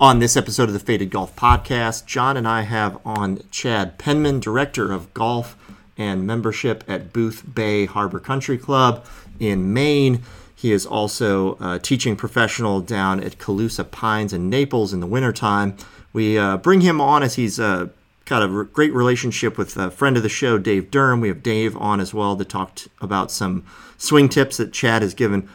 On this episode of the Faded Golf Podcast, John and I have on Chad Penman, Director of Golf and Membership at Booth Bay Harbor Country Club in Maine. He is also a teaching professional down at Calusa Pines in Naples in the wintertime. We uh, bring him on as he's uh, got a great relationship with a friend of the show, Dave Durham. We have Dave on as well to talk t- about some swing tips that Chad has given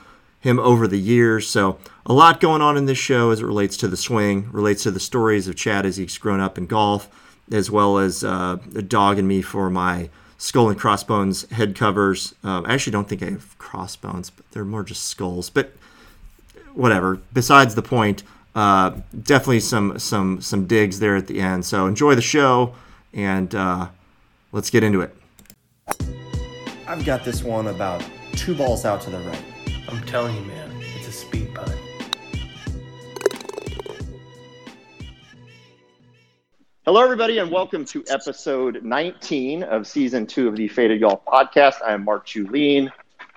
him over the years. So a lot going on in this show as it relates to the swing, relates to the stories of Chad as he's grown up in golf, as well as uh, a dog and me for my skull and crossbones head covers. Um, I actually don't think I have crossbones, but they're more just skulls. But whatever. Besides the point, uh, definitely some some some digs there at the end. So enjoy the show, and uh, let's get into it. I've got this one about two balls out to the right. I'm telling you, man, it's a speed putt. Hello, everybody, and welcome to episode 19 of season two of the Faded Golf Podcast. I am Mark Julien.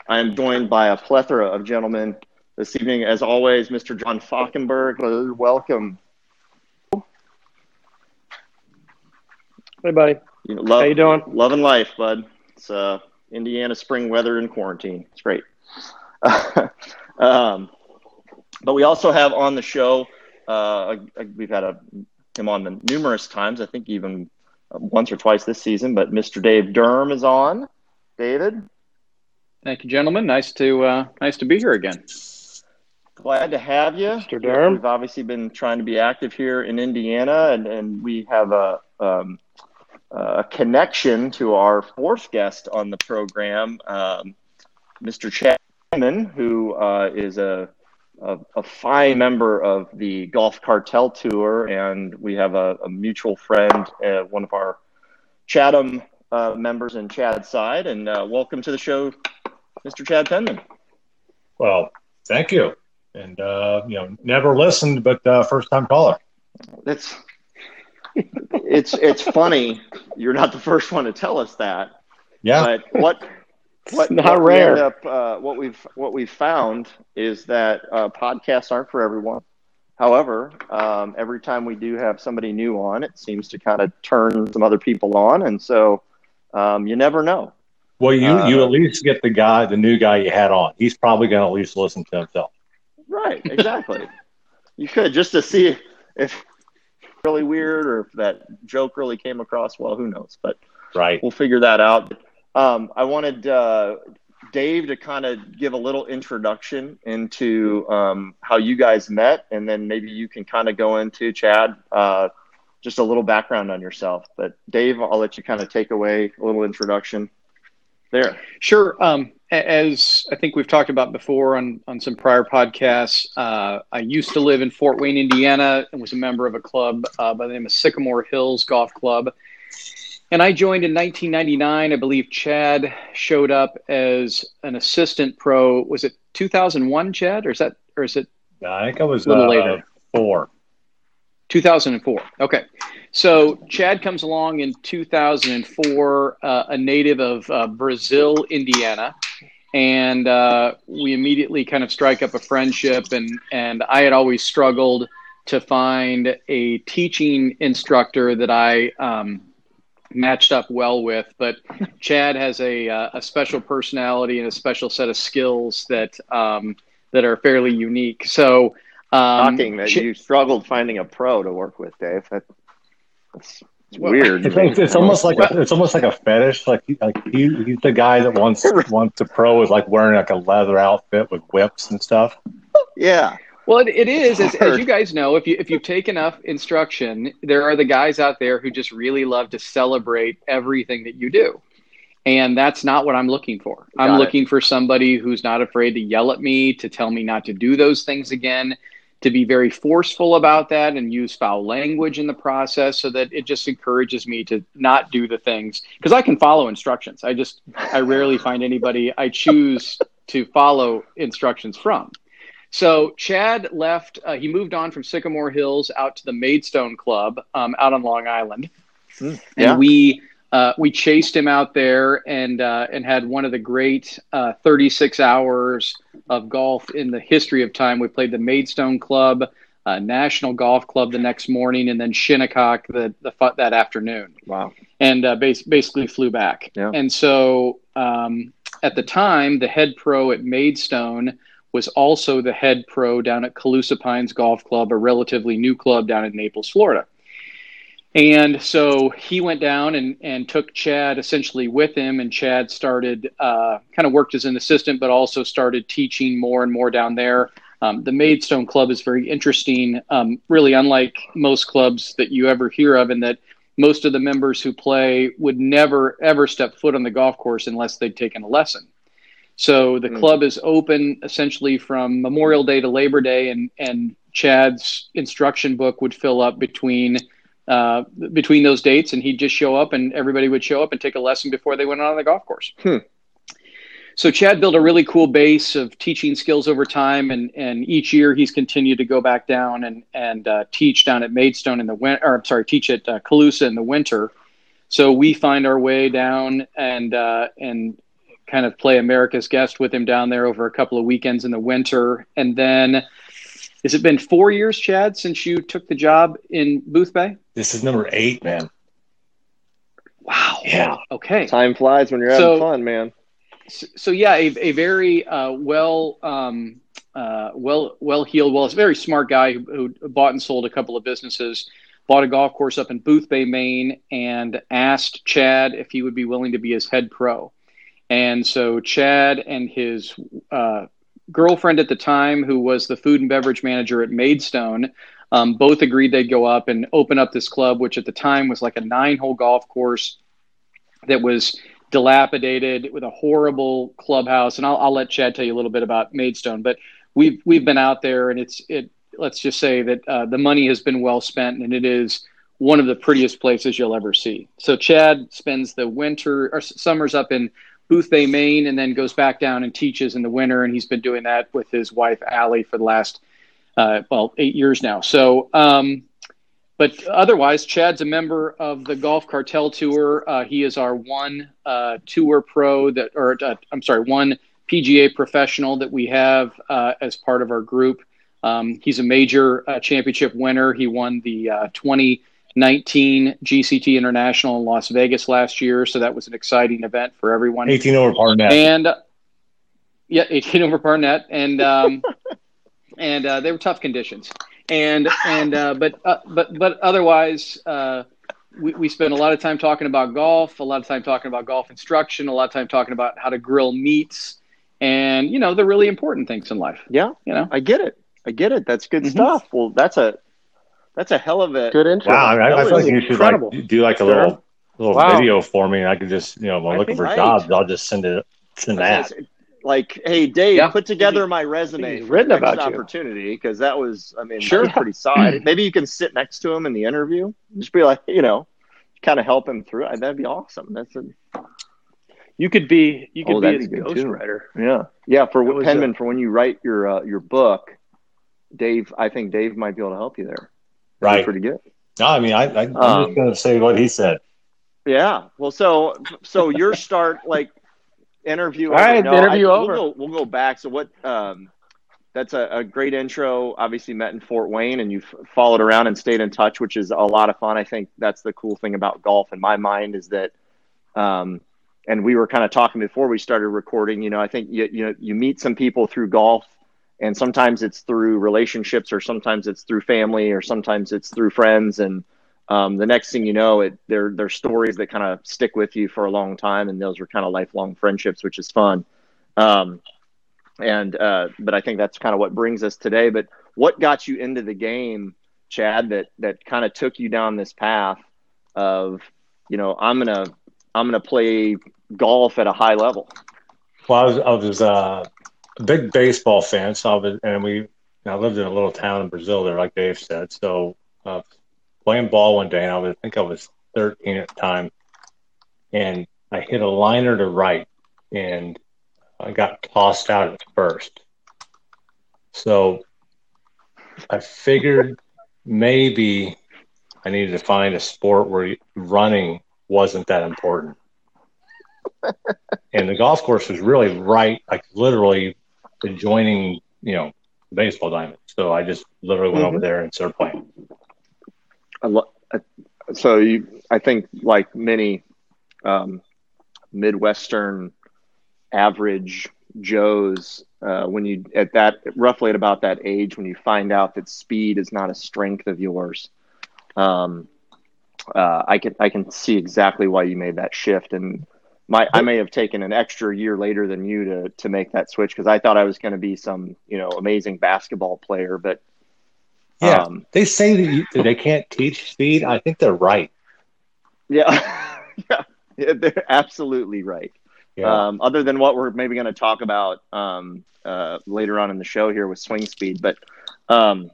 I am joined by a plethora of gentlemen this evening. As always, Mr. John Falkenberg. Welcome. Hey, buddy. You know, love, How you doing? Loving life, bud. It's uh, Indiana spring weather in quarantine. It's great. um, but we also have on the show, uh, we've had a, him on numerous times, I think even once or twice this season, but Mr. Dave Durham is on. David? Thank you, gentlemen. Nice to uh, nice to be here again. Glad to have you, Mr. Durham. We've obviously been trying to be active here in Indiana, and, and we have a um, a connection to our fourth guest on the program, um, Mr. Chad Penman, who uh, is a, a, a fine member of the Golf Cartel Tour, and we have a, a mutual friend, uh, one of our Chatham uh, members in Chad's side. And uh, welcome to the show, Mr. Chad Penman. Well, thank you. And, uh, you know, never listened, but uh, first time caller. It's it's it's funny. You're not the first one to tell us that. Yeah. But what what not what we rare. end up, uh, what we've what we've found is that uh, podcasts aren't for everyone. However, um, every time we do have somebody new on, it seems to kind of turn some other people on, and so um, you never know. Well, you, Uh, you at least get the guy, the new guy you had on. He's probably going to at least listen to himself. Right? Exactly. you could just to see if really weird or if that joke really came across well. Who knows? But Right. we'll figure that out. Um, I wanted uh, Dave to kind of give a little introduction into um, how you guys met, and then maybe you can kind of go into Chad, uh, just a little background on yourself. But Dave, I'll let you kind of take away a little introduction there. Sure. Um, as I think we've talked about before on, on some prior podcasts, uh, I used to live in Fort Wayne, Indiana, and was a member of a club uh, by the name of Sycamore Hills Golf Club. And I joined in 1999. I believe Chad showed up as an assistant pro. Was it 2001, Chad, or is that, or is it I think I was A little uh, later. four. 2004. Okay. So Chad comes along in 2004, uh, a native of uh, Brazil, Indiana. And uh, we immediately kind of strike up a friendship. And, and I had always struggled to find a teaching instructor that I um, matched up well with. But Chad has a, uh, a special personality and a special set of skills that, um, that are fairly unique. So, um, Shocking that Ch- you struggled finding a pro to work with, Dave. That, that's it's Well, weird. It's, like, it's almost like a, it's almost like a fetish. Like like he, he's the guy that wants wants a pro is like wearing like a leather outfit with whips and stuff. yeah. Well, it, it is, as, as you guys know, if you if you take enough instruction, there are the guys out there who just really love to celebrate everything that you do, and that's not what I'm looking for. I'm it. looking for somebody who's not afraid to yell at me, to tell me not to do those things again, to be very forceful about that, and use foul language in the process, so that it just encourages me to not do the things because I can follow instructions. I just I rarely find anybody I choose to follow instructions from. So Chad left. Uh, he moved on from Sycamore Hills out to the Maidstone Club um, out on Long Island, and yeah. we uh, we chased him out there and uh, and had one of the great uh, 36 hours of golf in the history of time. We played the Maidstone Club. uh, National Golf Club the next morning, and then Shinnecock the, the that afternoon. Wow. And uh, bas- basically flew back. Yeah. And so um, at the time, the head pro at Maidstone was also the head pro down at Calusa Pines Golf Club, a relatively new club down in Naples, Florida. And so he went down and, and took Chad essentially with him, and Chad started uh, kind of worked as an assistant, but also started teaching more and more down there. Um, the Maidstone Club is very interesting, um, really unlike most clubs that you ever hear of, in that most of the members who play would never ever step foot on the golf course unless they'd taken a lesson. So the mm. club is open essentially from Memorial Day to Labor Day, and and Chad's instruction book would fill up between uh, between those dates, and he'd just show up, and everybody would show up and take a lesson before they went on the golf course. Hmm. So Chad built a really cool base of teaching skills over time, and and each year he's continued to go back down and and uh, teach down at Maidstone in the winter, or I'm sorry, teach at uh, Calusa in the winter. So we find our way down and uh, and kind of play America's Guest with him down there over a couple of weekends in the winter, and then has it been four years, Chad, since you took the job in Boothbay? This is number eight, man. Wow. Yeah. Okay. Time flies when you're having fun, man. So, so yeah, a, a very uh, well, um, uh, well, well heeled, well, it's a very smart guy who, who, bought and sold a couple of businesses. Bought a golf course up in Boothbay, Maine, and asked Chad if he would be willing to be his head pro. And so Chad and his uh, girlfriend at the time, who was the food and beverage manager at Maidstone, um, both agreed they'd go up and open up this club, which at the time was like a nine hole golf course that was dilapidated with a horrible clubhouse. And I'll, I'll let Chad tell you a little bit about Maidstone, but we've, we've been out there and it's, it, let's just say that uh, the money has been well spent and it is one of the prettiest places you'll ever see. So Chad spends the winter or summers up in Boothbay, Maine, and then goes back down and teaches in the winter. And he's been doing that with his wife, Allie, for the last, uh, well, eight years now. So, um, but otherwise, Chad's a member of the Golf Cartel Tour. Uh, he is our one uh, tour pro that, or uh, I'm sorry, one PGA professional that we have uh, as part of our group. Um, he's a major uh, championship winner. He won the 20- 19 GCT International in Las Vegas last year, so that was an exciting event for everyone. 18 over par net. And uh, yeah, 18 over par net, and um, and uh, they were tough conditions. And and uh, but uh, but but otherwise, uh, we we spent a lot of time talking about golf, a lot of time talking about golf instruction, a lot of time talking about how to grill meats, and you know the really important things in life. Yeah, you know, I get it. I get it. That's good mm-hmm. stuff. Well, that's a that's a hell of a good intro. Wow, I, mean, I, I feel like you should like do like a little little wow. video for me, and I could just you know, I'm looking for right. jobs, I'll just send it send that. Like, hey, Dave, yeah. put together my resume. written about you. opportunity because that was, I mean, sure. pretty solid. Maybe you can sit next to him in the interview, just be like, you know, kind of help him through. That'd be awesome. That's a. You could be you could oh, be a ghostwriter. Yeah, yeah. For Penman, a... for when you write your uh, your book, Dave, I think Dave might be able to help you there. Right. Pretty good. No, I mean, I, I, am um, just going to say what he said. Yeah. Well, so so your start like interview. All right, no, interview I, over. We'll go, we'll go, back. So what? Um, that's a, a, great intro. Obviously, met in Fort Wayne, and you've followed around and stayed in touch, which is a lot of fun. I think that's the cool thing about golf in my mind is that, um, and we were kind of talking before we started recording. You know, I think you you know you meet some people through golf and sometimes it's through relationships or sometimes it's through family or sometimes it's through friends. And um, the next thing you know it they're, they're stories that kind of stick with you for a long time and those are kind of lifelong friendships which is fun. Um, and uh, but i think that's kind of what brings us today. But what got you into the game chad that that kind of took you down this path of you know i'm gonna i'm gonna play golf at a high level? Well i was, I was uh a big baseball fan. So I was, and we, I lived in a little town in Brazil there, like Dave said. So uh, playing ball one day, and I, was, I think I was 13 at the time, and I hit a liner to right, and I got tossed out at first. So I figured maybe I needed to find a sport where running wasn't that important. and the golf course was really right, like literally adjoining, you know, baseball diamond. So I just literally went mm-hmm. over there and started playing. Lo- so you, I think, like many um, Midwestern average Joes, uh, when you at that roughly at about that age, when you find out that speed is not a strength of yours, um, uh, I can I can see exactly why you made that shift and my I may have taken an extra year later than you to to make that switch because I thought I was going to be some you know amazing basketball player, but yeah, um, they say that, you, that, they can't teach speed. I think they're right. Yeah, yeah, they're absolutely right. Yeah. Um, other than what we're maybe going to talk about um, uh, later on in the show here with swing speed, but um,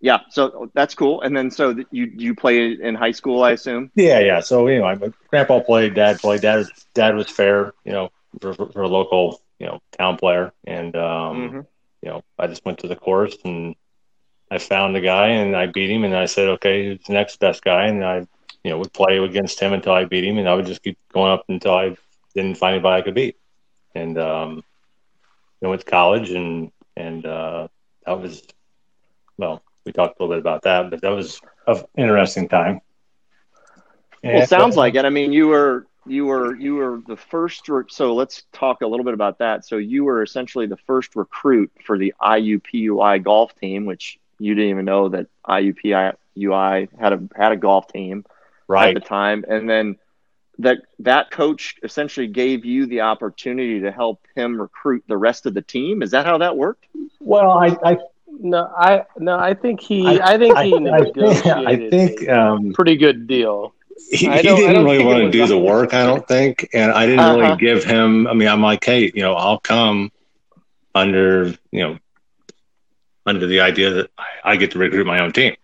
yeah, so that's cool. And then so you you play in high school, I assume. Yeah, yeah. So you know, my grandpa played, dad played. Dad dad was fair, you know, for, for a local you know town player, and um, mm-hmm. you know, I just went to the course and I found the guy and I beat him, and I said, okay, who's the next best guy? And I you know would play against him until I beat him, and I would just keep going up until I didn't find anybody I could beat. And um, I went to college, and and uh, that was well we talked a little bit about that, but that was an interesting time. well, it uh, sounds like it. I mean, you were you were you were the first. Re- so let's talk a little bit about that. So you were essentially the first recruit for the IUPUI golf team, which you didn't even know that IUPUI had a had a golf team right. at the time, and then that that coach essentially gave you the opportunity to help him recruit the rest of the team. Is that how that worked? Well, I, I no, I no, I think he. I, I think he I, negotiated. I think um, pretty good deal. He, he didn't really want to do the work, I don't think, and I didn't uh-huh. really give him. I mean, I'm like, hey, you know, I'll come under, you know, under the idea that I get to recruit my own team.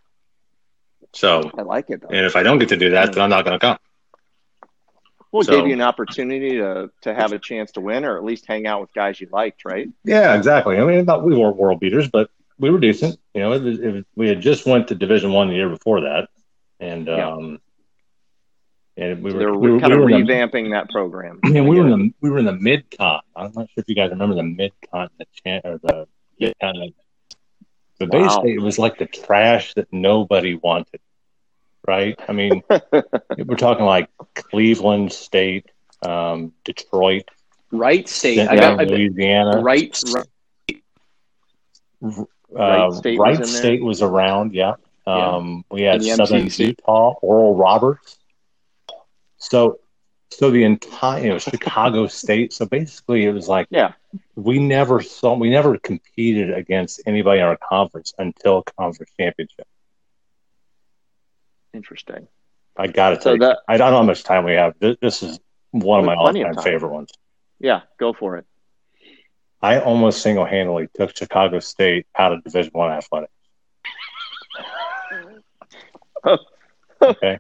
So I like it. Though. And if I don't get to do that, then I'm not going to come. Well, it so, gave you an opportunity to to have a chance to win, or at least hang out with guys you liked, right? Yeah, exactly. I mean, not we weren't world beaters, but we were decent. You know, it, it, we had just went to Division One the year before that, and yeah. um, and we so were, we were kind of revamping the, that program. Yeah, we were in the we were in the mid con. I'm not sure if you guys remember the mid continent or the mid continent. But wow. basically, it was like the trash that nobody wanted. Right? I mean, we're talking like Cleveland State, um, Detroit, Wright State, I got Louisiana, right, right uh, State, Wright was, State was around. Yeah. Um, yeah. We had Southern MCC. Utah, Oral Roberts. So, so the entire, you know, Chicago State. So basically, it was like, yeah, we never saw, we never competed against anybody in our conference until conference championship. Interesting. I got to so that, I don't know how much time we have. This, this is one of my all-time favorite ones. Yeah, go for it. I almost single handedly took Chicago State out of Division One athletics. okay.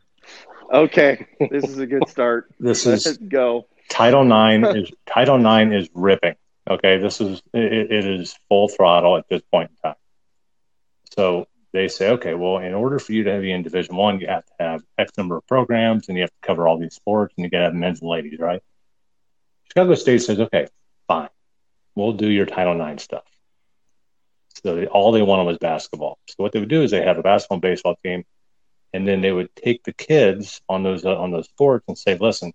Okay. This is a good start. This Let's is go. Title Nine is Title Nine is ripping. Okay, this is it, it is full throttle at this point in time. So they say, okay, well, in order for you to be in Division One, you have to have X number of programs, and you have to cover all these sports, and you got to have men's and ladies, right? Chicago State says, okay, fine we'll do your Title IX stuff. So they, all they wanted was basketball. So what they would do is they have a basketball and baseball team, and then they would take the kids on those uh, on those sports and say, "Listen,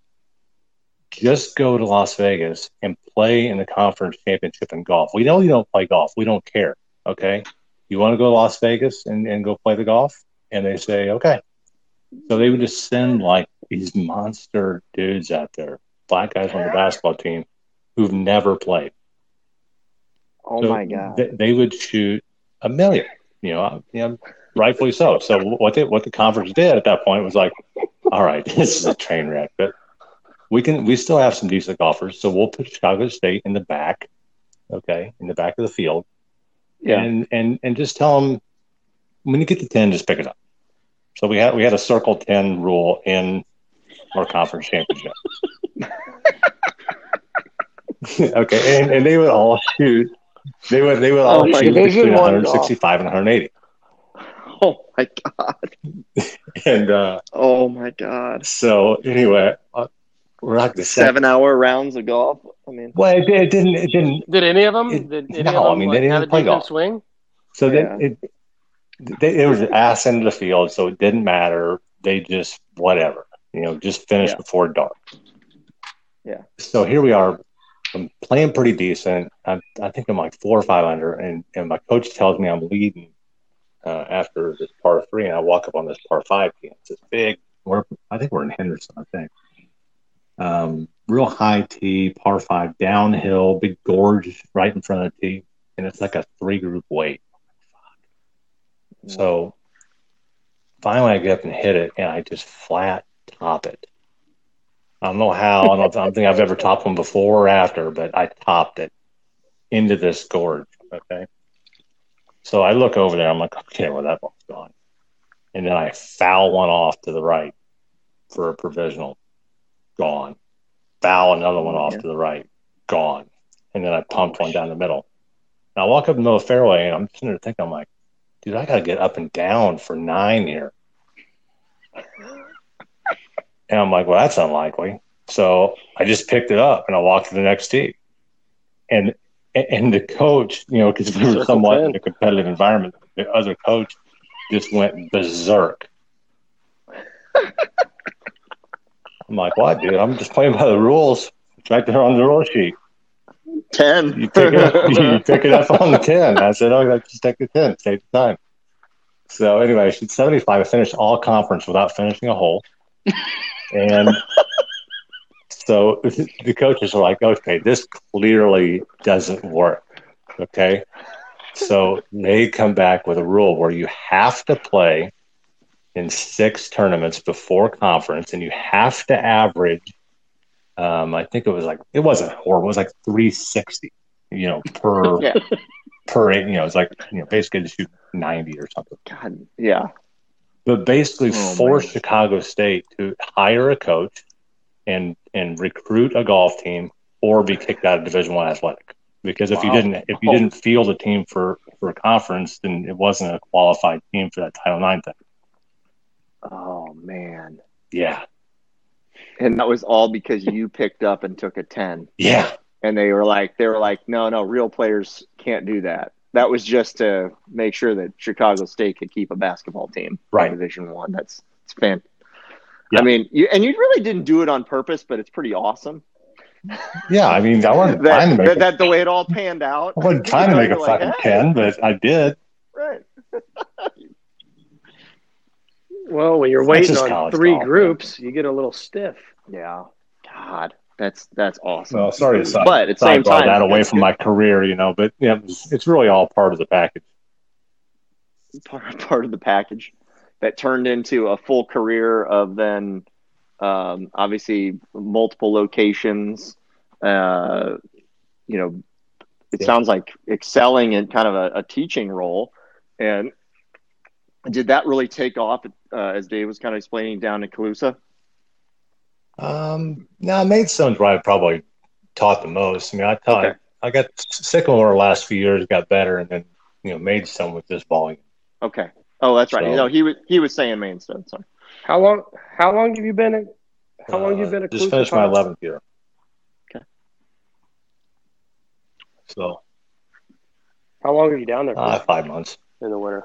just go to Las Vegas and play in the conference championship in golf. We know you don't play golf. We don't care. Okay, you want to go to Las Vegas and, and go play the golf?" And they say, "Okay." So they would just send like these monster dudes out there, black guys on the basketball team who've never played. Oh so my god! They, they, would shoot a million. You know, you know, rightfully so. So what the what the conference did at that point was like, all right, this is a train wreck, but we can we still have some decent golfers. So we'll put Chicago State in the back, okay, in the back of the field, yeah, and and and just tell them when you get to ten, just pick it up. So we had we had a circle ten rule in our conference championship. okay, and, and they would all shoot they would they would all oh shoot between 165 and 180. Oh my god! and uh, oh my god! So anyway, uh, we're not the seven hour rounds of golf. I mean, well, it, it didn't. It didn't. Did any of them? It, did any no, of them, I mean, like, they didn't play golf. Swing. So yeah. then it, they, it was ass into the field, so it didn't matter. They just whatever, you know, just finished yeah. before dark. Yeah. So here we are. I'm playing pretty decent. I, I think I'm like four or five under, and, and my coach tells me I'm leading uh, after this par three, and I walk up on this par five tee. It's this big. We're, I think we're in Henderson. I think. Um, real high tee, par five, downhill, big gorge right in front of the tee, and it's like a three group weight. So finally, I get up and hit it, and I just flat top it. I don't know how. I don't, I don't think I've ever topped one before or after, but I topped it into this gorge. Okay. So I look over there. I'm like, okay, well, that one's gone. And then I foul one off to the right for a provisional. Gone. Foul another one off yeah. to the right. Gone. And then I pumped one down the middle. And I walk up the middle of the fairway and I'm sitting there thinking, I'm like, dude, I got to get up and down for nine here. And I'm like, well, that's unlikely. So I just picked it up and I walked to the next tee. And and the coach, you know, because we were somewhat in a competitive environment, the other coach just went berserk. I'm like, what, dude? I'm just playing by the rules. It's right there on the rule sheet. Ten. You pick it up, you pick it up on the ten. I said, oh, just take the ten. Save the time. So anyway, she's 75. I finished all conference without finishing a hole. And so the coaches are like, okay, this clearly doesn't work. Okay. So they come back with a rule where you have to play in six tournaments before conference and you have to average um, I think it was like it wasn't horrible, it was like 360, you know, per yeah. per you know, it's like you know, basically to shoot 90 or something. God, yeah but basically oh, force man. Chicago State to hire a coach and and recruit a golf team or be kicked out of Division One athletic. Because if wow. you didn't if you oh. didn't field a team for for a conference, then it wasn't a qualified team for that Title IX thing. Oh man. Yeah. And that was all because you picked up and took a ten. Yeah. And they were like, they were like, no, no, real players can't do that that was just to make sure that Chicago State could keep a basketball team right. Division One. That's it's fan. Yeah. I mean, you, and you really didn't do it on purpose, but it's pretty awesome. Yeah, I mean, I wasn't that, trying to make that, that, the way it all panned out. I wasn't trying to make a like, fucking hey. ten, but I did. Right. well, when you're waiting on three golf, groups, man. you get a little stiff. Yeah. God. That's that's awesome. Well, sorry to side, but at the same time, that away from good. my career, you know. But yeah, it's, it's really all part of the package. Part part of the package that turned into a full career of then, um, obviously multiple locations. Uh, you know, it yeah. sounds like excelling in kind of a, a, teaching role. And did that really take off uh, as Dave was kind of explaining down in Calusa? Um, now Maidstone's where I probably taught the most. I mean, I taught, okay. I got Sycamore the last few years got better, and then you know Maidstone with this volume. Okay. Oh, that's right. So, you know, he was he was saying Maidstone. Sorry. How long? How long have you been at? How long uh, you been at? Just finished my eleventh year. Okay. So. How long are you down there? Uh, five months in the winter.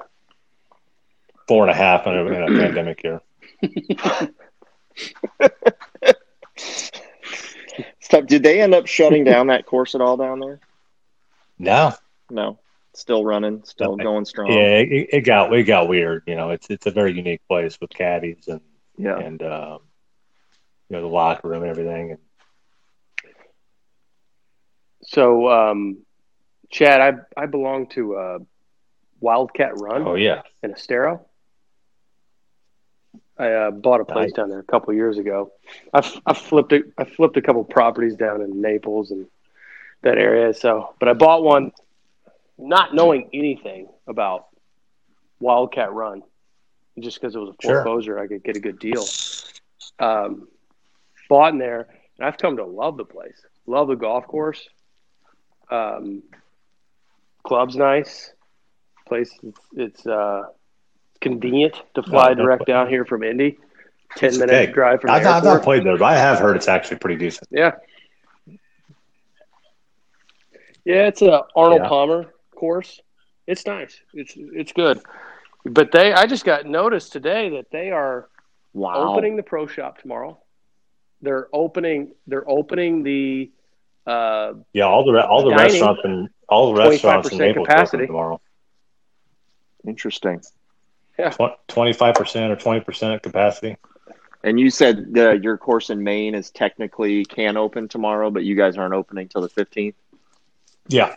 Four and a half in a, in a pandemic year. Stop. Did they end up shutting down that course at all down there? No. No. Still running, still no, going strong. Yeah, it, it, got it got weird. You know, it's it's a very unique place with caddies and yeah, and um, you know the locker room and everything. And so, um, Chad, I I belong to uh, Wildcat Run. Oh yeah, in Estero. I uh, bought a place nice. down there a couple years ago. I, I flipped it. I flipped a couple properties down in Naples and that area. So, but I bought one, not knowing anything about Wildcat Run, just because it was a foreclosure, sure. I could get a good deal. Um, bought in there, and I've come to love the place. Love the golf course. Um, club's nice. Place, it's, it's uh, convenient to fly no, direct down here from Indy. Ten minute okay. drive from. I've, I've, not played there, but I have heard it's actually pretty decent. Yeah. Yeah, it's a Arnold yeah. Palmer course. It's nice. It's it's good. But they, I just got notice today that they are Wow. opening the pro shop tomorrow. They're opening. They're opening the. Uh, Yeah, all the re- all the Dining, restaurants and all the restaurants in 25% Naples capacity. open tomorrow. Interesting. Five percent or twenty percent capacity. And you said the, your course in Maine is technically can open tomorrow, but you guys aren't opening till the 15th. Yeah,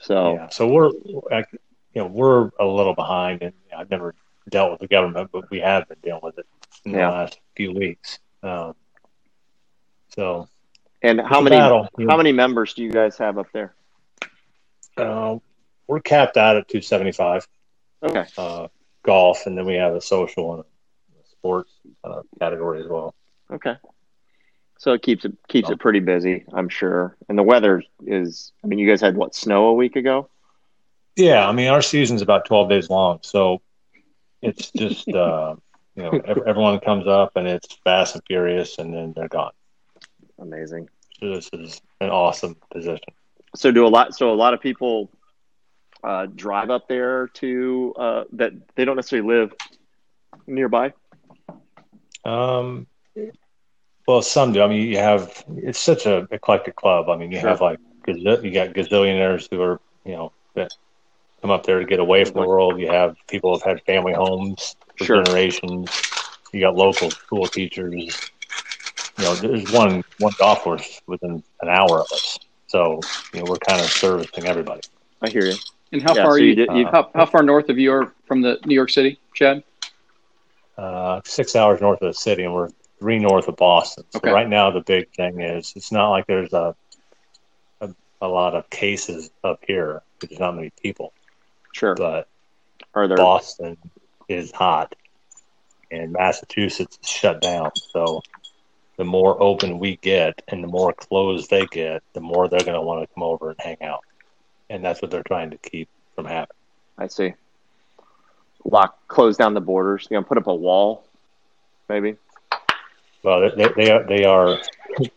So yeah. So we're, you know, we're a little behind, and I've never dealt with the government, but we have been dealing with it in Yeah. the last few weeks. Um, so and how many battle. how many members do you guys have up there? Uh, we're capped out at two seventy five. Okay. Uh, golf, and then we have a social and a sports uh, category as well. Okay. So it keeps it keeps it pretty busy, I'm sure. And the weather is I mean, you guys had what, snow a week ago? Yeah, I mean our season's about twelve days long, so it's just uh, you know everyone comes up and it's fast and furious, and then they're gone. Amazing. So this is an awesome position. So do a lot so a lot of people uh, drive up there to uh, that they don't necessarily live nearby. Um, well, some do. I mean, you have it's such a eclectic club. I mean, you Sure. have like you got gazillionaires who are you know that come up there to get away from the world. You have people who've had family homes for Sure. generations. You got local school teachers. You know, there's one one golf course within an hour of us, so you know we're kind of servicing everybody. I hear you. And how Yeah, far so are you you? did- you- how, how far north of you are from the New York City, Chad? uh, six hours north of the city, and we're three north of Boston. So Okay. right now, the big thing is it's not like there's a a, a lot of cases up here. There's not many people, Sure. but Are there Boston is hot, and Massachusetts is shut down. So the more open we get, and the more closed they get, the more they're going to want to come over and hang out, and that's what they're trying to keep from happening. I see. Lock close down the borders. You know, put up a wall, maybe. Well, they, they are they are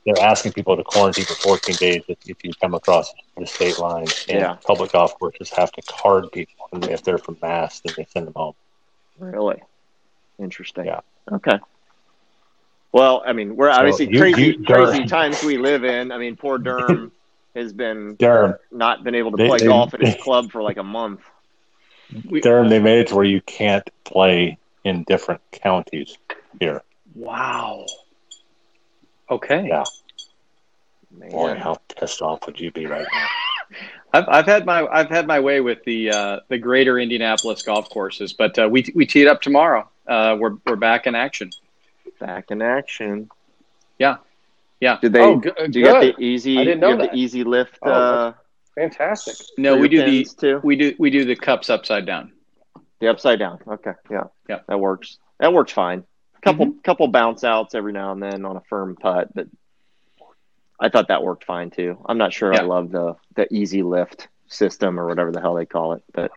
they're asking people to quarantine for 14 days if, if you come across the state line. And Yeah. public golf courses have to card people, and if they're from Mass, then they send them home. Really? Interesting. Yeah. Okay. Well, I mean, we're obviously you- crazy, you- crazy times we live in. I mean, poor Durham has been Durham, not been able to They- play they- golf at his club for like a month. Durham, they made it to where you can't play in different counties here. Wow. Okay. Yeah. Man. Boy, how pissed off would you be right now? I've, I've had my I've had my way with the uh, the greater Indianapolis golf courses, but uh, we we tee it up tomorrow. Uh, we're we're back in action. Back in action. Yeah. Did they? Oh, good. do you get the easy? I didn't know that. the easy lift. Oh, uh, Fantastic. No, we do the too. we do we do the cups upside down. The upside down. Okay. Yeah. Yeah. That works. That works fine. Couple Mm-hmm. couple bounce outs every now and then on a firm putt, but I thought that worked fine too. I'm not sure I love the the easy lift system or whatever the hell they call it, but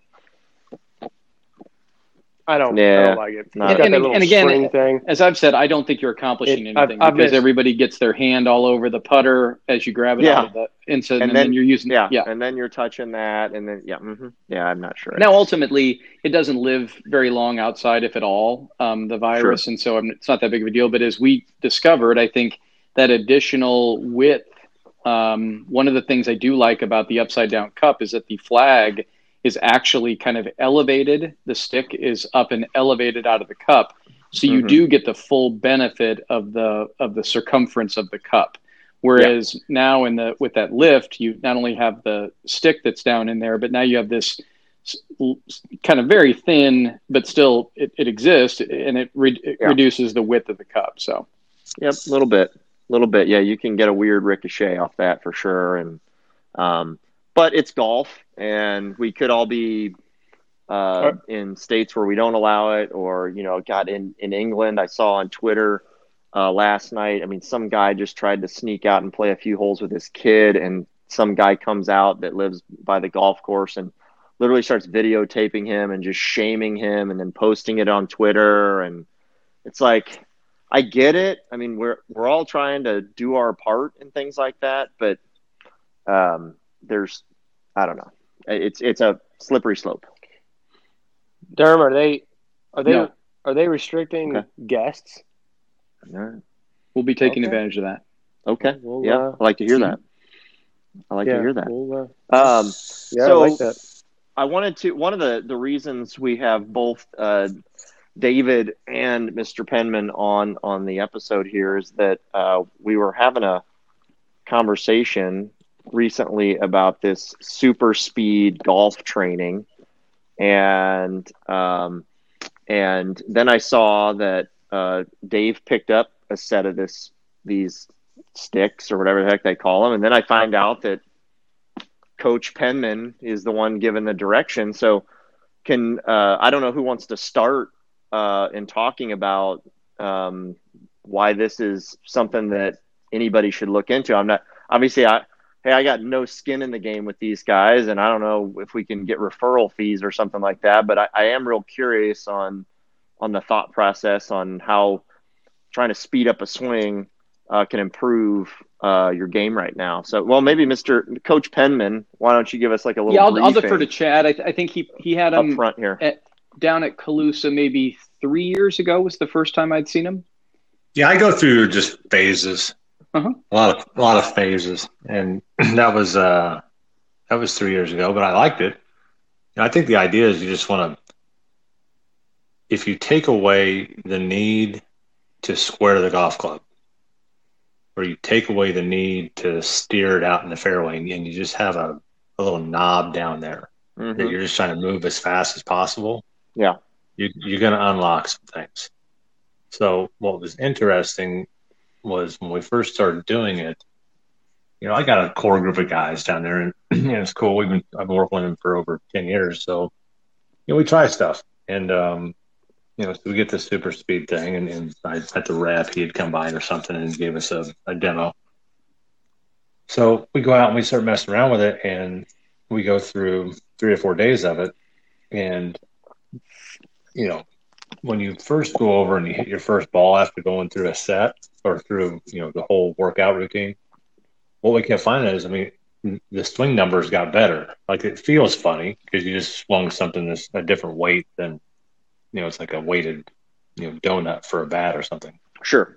I don't. I don't like it. Not And- and- and again- thing. As I've said, I don't think you're accomplishing It- I've- anything I've because everybody gets their hand all over the putter as you grab it Yeah. out of the inside, and, And then, then- you're using yeah, yeah. and then you're touching that, and then yeah, hmm yeah, I'm not sure. Now, ultimately, it doesn't live very long outside, if at all, um, the virus, and so um, it's not that big of a deal. But as we discovered, I think that additional width. Um, one of the things I do like about the upside down cup is that the flag is actually kind of elevated. The stick is up and elevated out of the cup, so you Mhm. do get the full benefit of the of the circumference of the cup. Whereas now in the with that lift, you not only have the stick that's down in there, but now you have this kind of very thin, but still it, it exists, and it, re- it Yeah. reduces the width of the cup. So Yep, a little bit, a little bit. Yeah, you can get a weird ricochet off that for sure. And um, but it's golf, and we could all be uh, in states where we don't allow it, or you know, got in in England. I saw on Twitter uh, last night. I mean, some guy just tried to sneak out and play a few holes with his kid, and some guy comes out that lives by the golf course and literally starts videotaping him and just shaming him, and then posting it on Twitter and. It's like I get it. I mean, we're we're all trying to do our part and things like that, but um, there's I don't know. It's it's a slippery slope. Durham, are they are they No. are they restricting Okay. guests? No. We'll be taking Okay. advantage of that. Okay. Well, yeah, uh, I like to hear that. I like yeah, to hear that. we'll, uh, Um, yeah, so- I like that. I wanted to. One of the the reasons we have both uh, David and Mr. Penman on on the episode here is that uh, we were having a conversation recently about this super speed golf training, and um, and then I saw that uh, Dave picked up a set of this these sticks or whatever the heck they call them, and then I find out that Coach Penman is the one given the direction. So, can uh, I don't know who wants to start uh, in talking about um, why this is something that anybody should look into. I'm not obviously I hey I got no skin in the game with these guys, and I don't know if we can get referral fees or something like that. But I, I am real curious on on the thought process on how trying to speed up a swing uh, can improve uh, your game right now. So, well, maybe Mr. Coach Penman, why don't you give us like a little Yeah, I'll, I'll defer to Chad. I, I think he he had him up front here? at, down at Calusa maybe three years ago was the first time I'd seen him. Yeah, I go through just phases. Uh-huh. A lot of a lot of phases, and that was uh, that was three years ago. But I liked it. And I think the idea is you just want to, if you take away the need to square the golf club, or you take away the need to steer it out in the fairway, and you just have a, a little knob down there that Mhm. you're just trying to move as fast as possible. Yeah. you, you're going to unlock some things. So what was interesting was when we first started doing it. You know, I got a core group of guys down there, and it's cool. We've been I've been working with them for over ten years, so you know we try stuff, and um, you know, so we get this super speed thing, and, and I, at the rep, he had come by or something and gave us a, a demo. So we go out and we start messing around with it, and we go through three or four days of it, and you know, when you first go over and you hit your first ball after going through a set or through you know the whole workout routine, what we kept finding is, I mean, the swing numbers got better. Like it feels funny because you just swung something that's a different weight than, you know, it's like a weighted, you know, donut for a bat or something. Sure.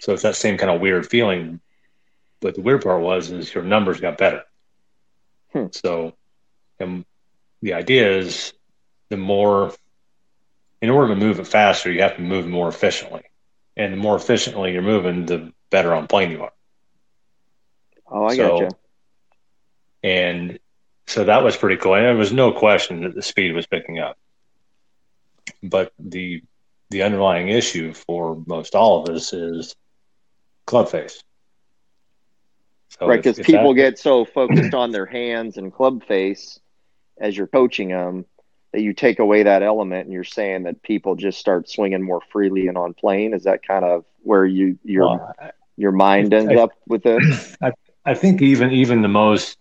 So it's that same kind of weird feeling. But the weird part was is your numbers got better. Hmm. So, and the idea is the more, in order to move it faster, you have to move more efficiently, and the more efficiently you're moving, the better on plane you are. Oh, I So- gotcha. And so that was pretty cool. And there was no question that the speed was picking up. But the the underlying issue for most all of us is club face. So right, because people that- get so focused on their hands and club face as you're coaching them that you take away that element, and you're saying that people just start swinging more freely and on plane. Is that kind of where you your well, I- your mind ends I- up with this? I think even even the most,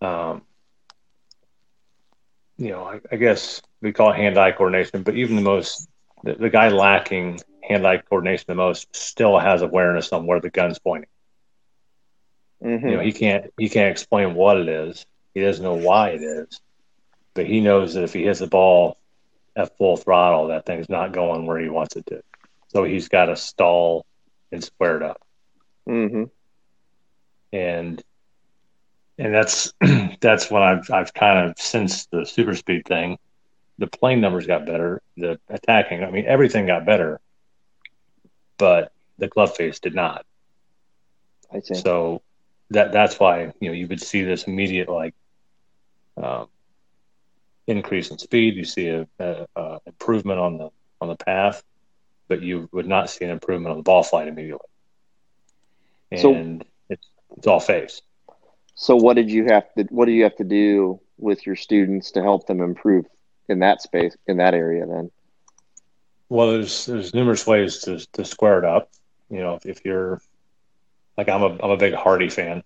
um, you know, I, I guess we call it hand-eye coordination, but even the most, the, the guy lacking hand-eye coordination the most still has awareness on where the gun's pointing. hmm You know, he can't he can't explain what it is. He doesn't know why it is, but he knows that if he hits the ball at full throttle, that thing's not going where he wants it to. So he's got to stall and square it up. hmm and and that's that's when I've I've kind of since the super speed thing, the plane numbers got better, the attacking, I mean everything got better, but the club face did not. I see. So that that's why you know you would see this immediate like um, increase in speed. You see a, a, a improvement on the on the path, but you would not see an improvement on the ball flight immediately. So- it's it's all face. So what did you have to what do you have to do with your students to help them improve in that space in that area then? Well, there's there's numerous ways to to square it up. You know, if, if you're like I'm a I'm a big Hardy fan,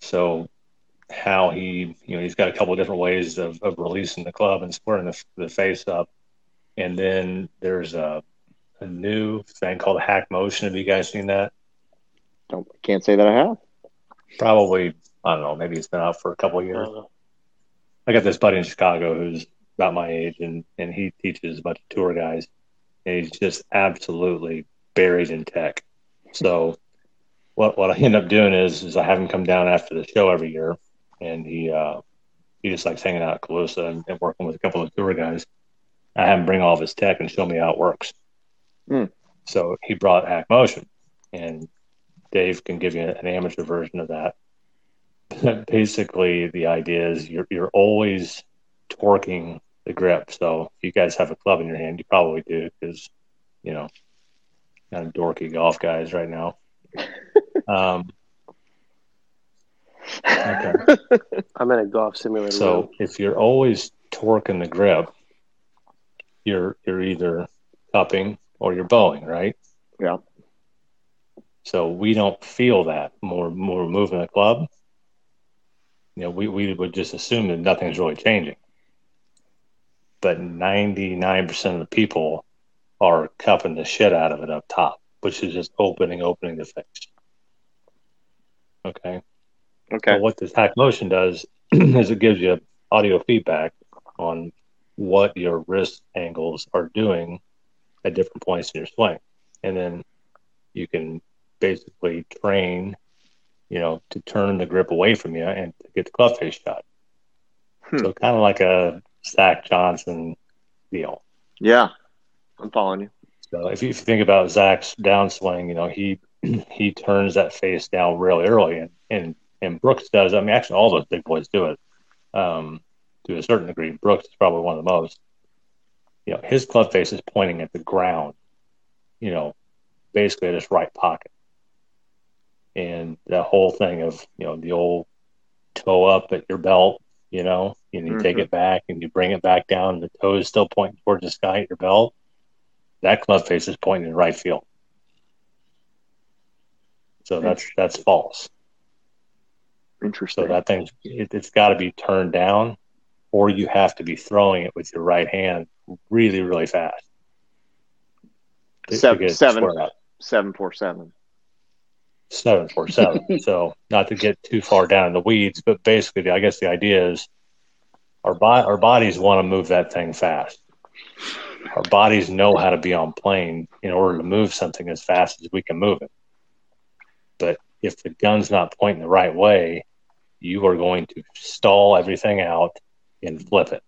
so how he you know he's got a couple of different ways of, of releasing the club and squaring the, the face up, and then there's a a new thing called HackMotion. Have you guys seen that? Don't can't say that I have. Probably I don't know, maybe he's been out for a couple of years. Uh, I got this buddy in Chicago who's about my age, and and he teaches a bunch of tour guys, and he's just absolutely buried in tech. So, what what I end up doing is is I have him come down after the show every year, and he uh, he just likes hanging out at Calusa and, and working with a couple of tour guys. I have him bring all of his tech and show me how it works. Hmm. So he brought HackMotion, and Dave can give you an amateur version of that. Basically, the idea is you're you're always torquing the grip. So if you guys have a club in your hand, you probably do because you know kind of dorky golf guys right now. Um, okay. I'm in a golf simulator. So room. if you're always torquing the grip, you're you're either cupping or you're bowing, right? Yeah. So we don't feel that more more moving the club. You know, we, we would just assume that nothing's really changing. But ninety nine percent of the people are cupping the shit out of it up top, which is just opening, opening the face. Okay. Okay. So what this HackMotion does is it gives you audio feedback on what your wrist angles are doing at different points in your swing. And then you can basically train, you know, to turn the grip away from you and to get the club face shot. Hmm. So kind of like a Zach Johnson deal. Yeah. I'm following you. So if you, if you think about Zach's downswing, you know, he he turns that face down really early and, and and Brooks does. I mean, actually, all those big boys do it um, to a certain degree. Brooks is probably one of the most. You know, his club face is pointing at the ground. You know, basically at his right pocket, and that whole thing of you know the old toe up at your belt. You know, and you take Mhm. it back and you bring it back down. And the toe is still pointing towards the sky at your belt. That club face is pointing in right field. So that's that's false. Interesting. So that thing, it, it's got to be turned down, or you have to be throwing it with your right hand really, really fast. Seven- seven. Seven four seven. seven four seven. so not to get too far down in the weeds, but basically, I guess the idea is our bo- our bodies want to move that thing fast. Our bodies know how to be on plane in order to move something as fast as we can move it. But if the gun's not pointing the right way, you are going to stall everything out and flip it.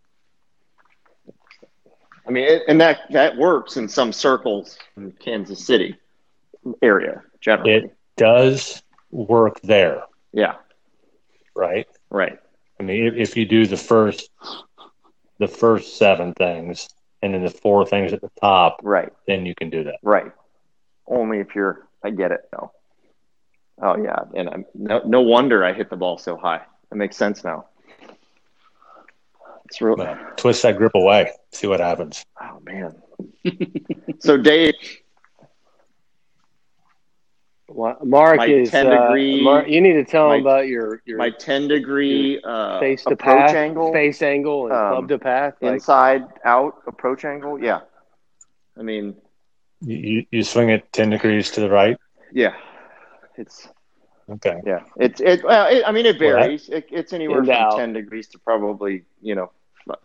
I mean, it, and that that works in some circles in Kansas City area generally. It does work there, yeah. right? Right. I mean, if, if you do the first the first seven things and then the four things at the top, Right. then you can do that. Right. Only if you're. I get it though. Oh yeah, and I'm no, no wonder I hit the ball so high. That makes sense now. It's real. But twist that grip away, see what happens. Oh man. so Dave, Wa- Mark My is 10 uh, degree- Mark, you need to tell my- him about your your my ten degree uh, face to approach path, angle, face angle, and um, club to path. Like, inside out approach angle. Yeah. I mean, You, you, you swing it 10 degrees to the right. yeah. It's Okay. yeah. It's it. Well, it I mean, it Well, that- varies. It, it's anywhere from out. ten degrees to probably you know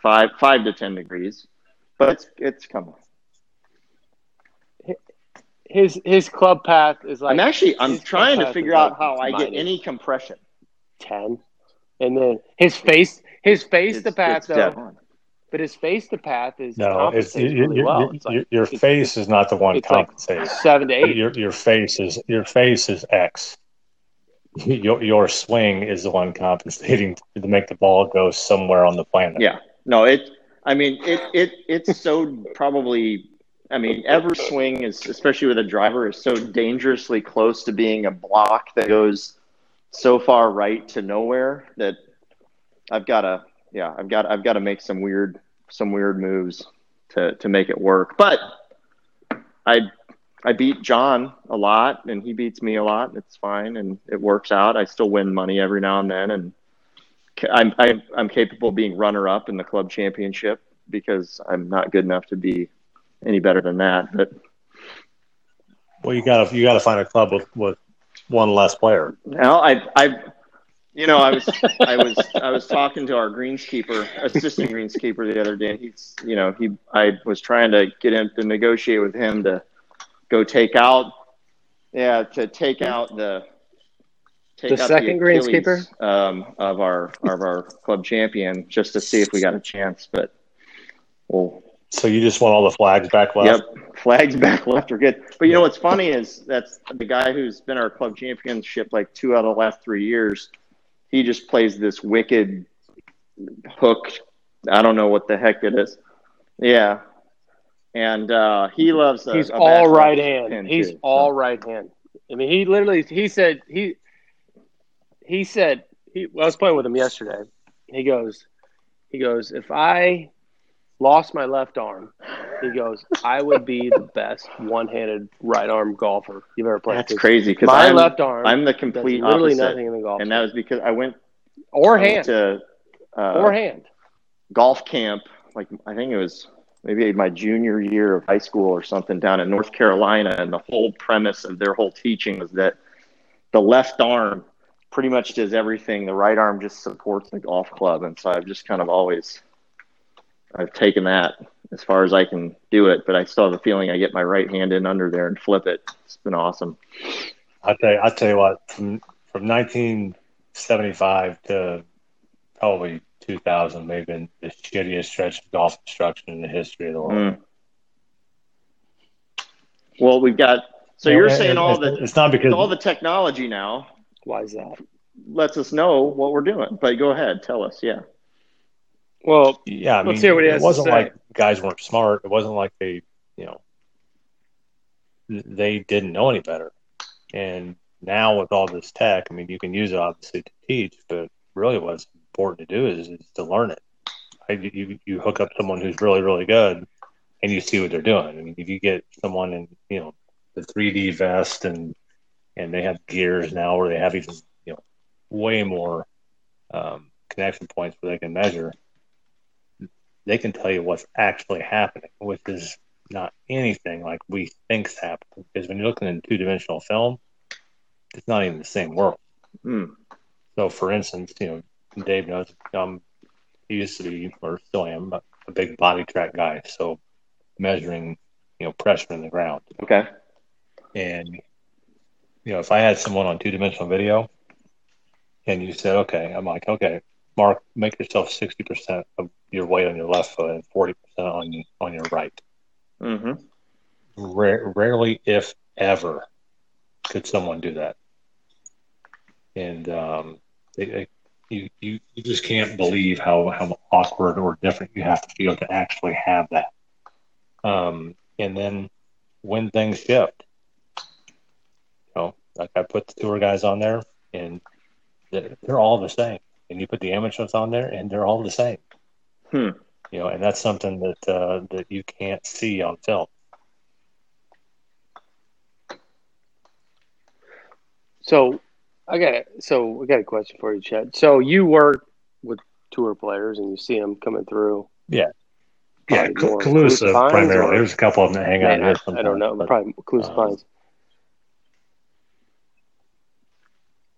five five to ten degrees, but it's it's coming. his his club path is like I'm actually I'm trying to figure out like how I get any compression. ten, and then his face his face It's, to path it's though, dead on. But his face to path is No, it's you, really you, well. you, It's like your, your it's- face is not the one it's like compensating. seven to eight. your your face is your face is X. Your your swing is the one compensating to make the ball go somewhere on the planet. Yeah. No, it. I mean, it. It. It's so probably. I mean, every swing is, especially with a driver, is so dangerously close to being a block that goes so far right to nowhere that I've got to. Yeah, I've got. I've got to make some weird, some weird moves to to make it work. But I. I beat John a lot, and he beats me a lot. and It's fine, and it works out. I still win money every now and then, and I'm I'm, I'm capable of being runner up in the club championship because I'm not good enough to be any better than that. But Well, you gotta you gotta find a club with, with one less player. now I I You know, I was I was I was talking to our greenskeeper, assistant greenskeeper the other day, and he's you know he I was trying to get him to negotiate with him to go take out, yeah, to take out the take The out second Achilles, greenskeeper? um, of our of our club champion just to see if we got a chance, but well, So you just want all the flags back left? Yep, flags back left are good. But you know what's funny is that's the guy who's been our club championship like two out of the last three years. He just plays this wicked hook. I don't know what the heck it is. Yeah, and uh, he loves. A, He's a all right hand. He's too. all right hand. I mean, he literally he said he he said he. I was playing with him yesterday. He goes, he goes. If I lost my left arm, he goes, I would be the best one-handed right arm golfer you've ever played. That's crazy because My I'm, left arm. I'm the complete literally opposite, nothing in the golf. and that was because I went or I went hand to uh, or hand. golf camp. Like I think it was maybe my junior year of high school or something down in North Carolina, and the whole premise of their whole teaching was that the left arm pretty much does everything. The right arm just supports the golf club, and so I've just kind of always I've taken that as far as I can do it, but I still have a feeling I get my right hand in under there and flip it. It's been awesome. I tell you, I tell you what, from from 1975 to probably 2000, may have been the shittiest stretch of golf instruction in the history of the world. Mm. Well, we've got. So You know, you're and- saying and all it's, the it's not because all the technology now Why is that? lets us know what we're doing. But go ahead, tell us. Yeah. Well, yeah, I Let's mean, hear what he it wasn't like guys weren't smart. It wasn't like they, you know, they didn't know any better. And now with all this tech, I mean, you can use it obviously to teach, but really what's important to do is, is to learn it. I, you you hook up someone who's really really good, and you see what they're doing. I mean, if you get someone in you know the 3D vest and and they have gears now where they have even you know way more um, connection points where they can measure they can tell you what's actually happening, which is not anything like we think's happening. Because when you're looking in two dimensional film, it's not even the same world. Hmm. So, for instance, you know, Dave knows um, he used to be, or still am, a, a big body track guy. So, measuring, you know, pressure in the ground. Okay. And, you know, if I had someone on two dimensional video and you said, okay, I'm like, okay, Mark, make yourself 60% of your weight on your left foot and 40% on, on your right. Mm-hmm. Rare, rarely, if ever, could someone do that. And um, they, they, you, you, you just can't believe how, how awkward or different you have to feel to actually have that. Um, and then when things shift, you know, like I put the tour guys on there, and they're, they're all the same. And you put the amateurs on there, and they're all the same. Hmm. You know, and that's something that uh, that you can't see on film. So I got it. So we got a question for you, Chad. So you work with tour players and you see them coming through. Yeah, Yeah, more Calusa Calusa primarily. or- There's a couple of them that hang out here. I, I don't know. but- Probably Calusa uh, Pines.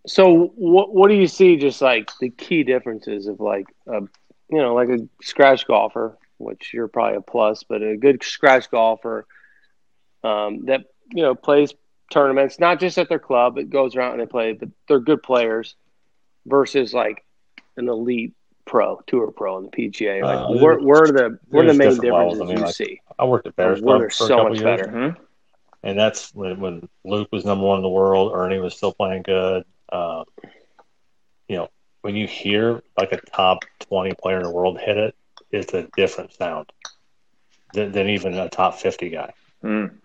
So what what do you see? Just like the key differences of like a you know like a scratch golfer, which you're probably a plus, but a good scratch golfer um, that you know plays tournaments, not just at their club, it goes around and they play, but they're good players versus like an elite pro, tour pro in the PGA. Like Uh, where, where are the where are the main differences I mean, you like- see? I worked at Bears Where Club they're for so a couple much years, better. Mm-hmm. and that's when, when Luke was number one in the world. Ernie was still playing good. Um, you know, when you hear like a top twenty player in the world hit it, it's a different sound than, than even a top fifty guy. Mm.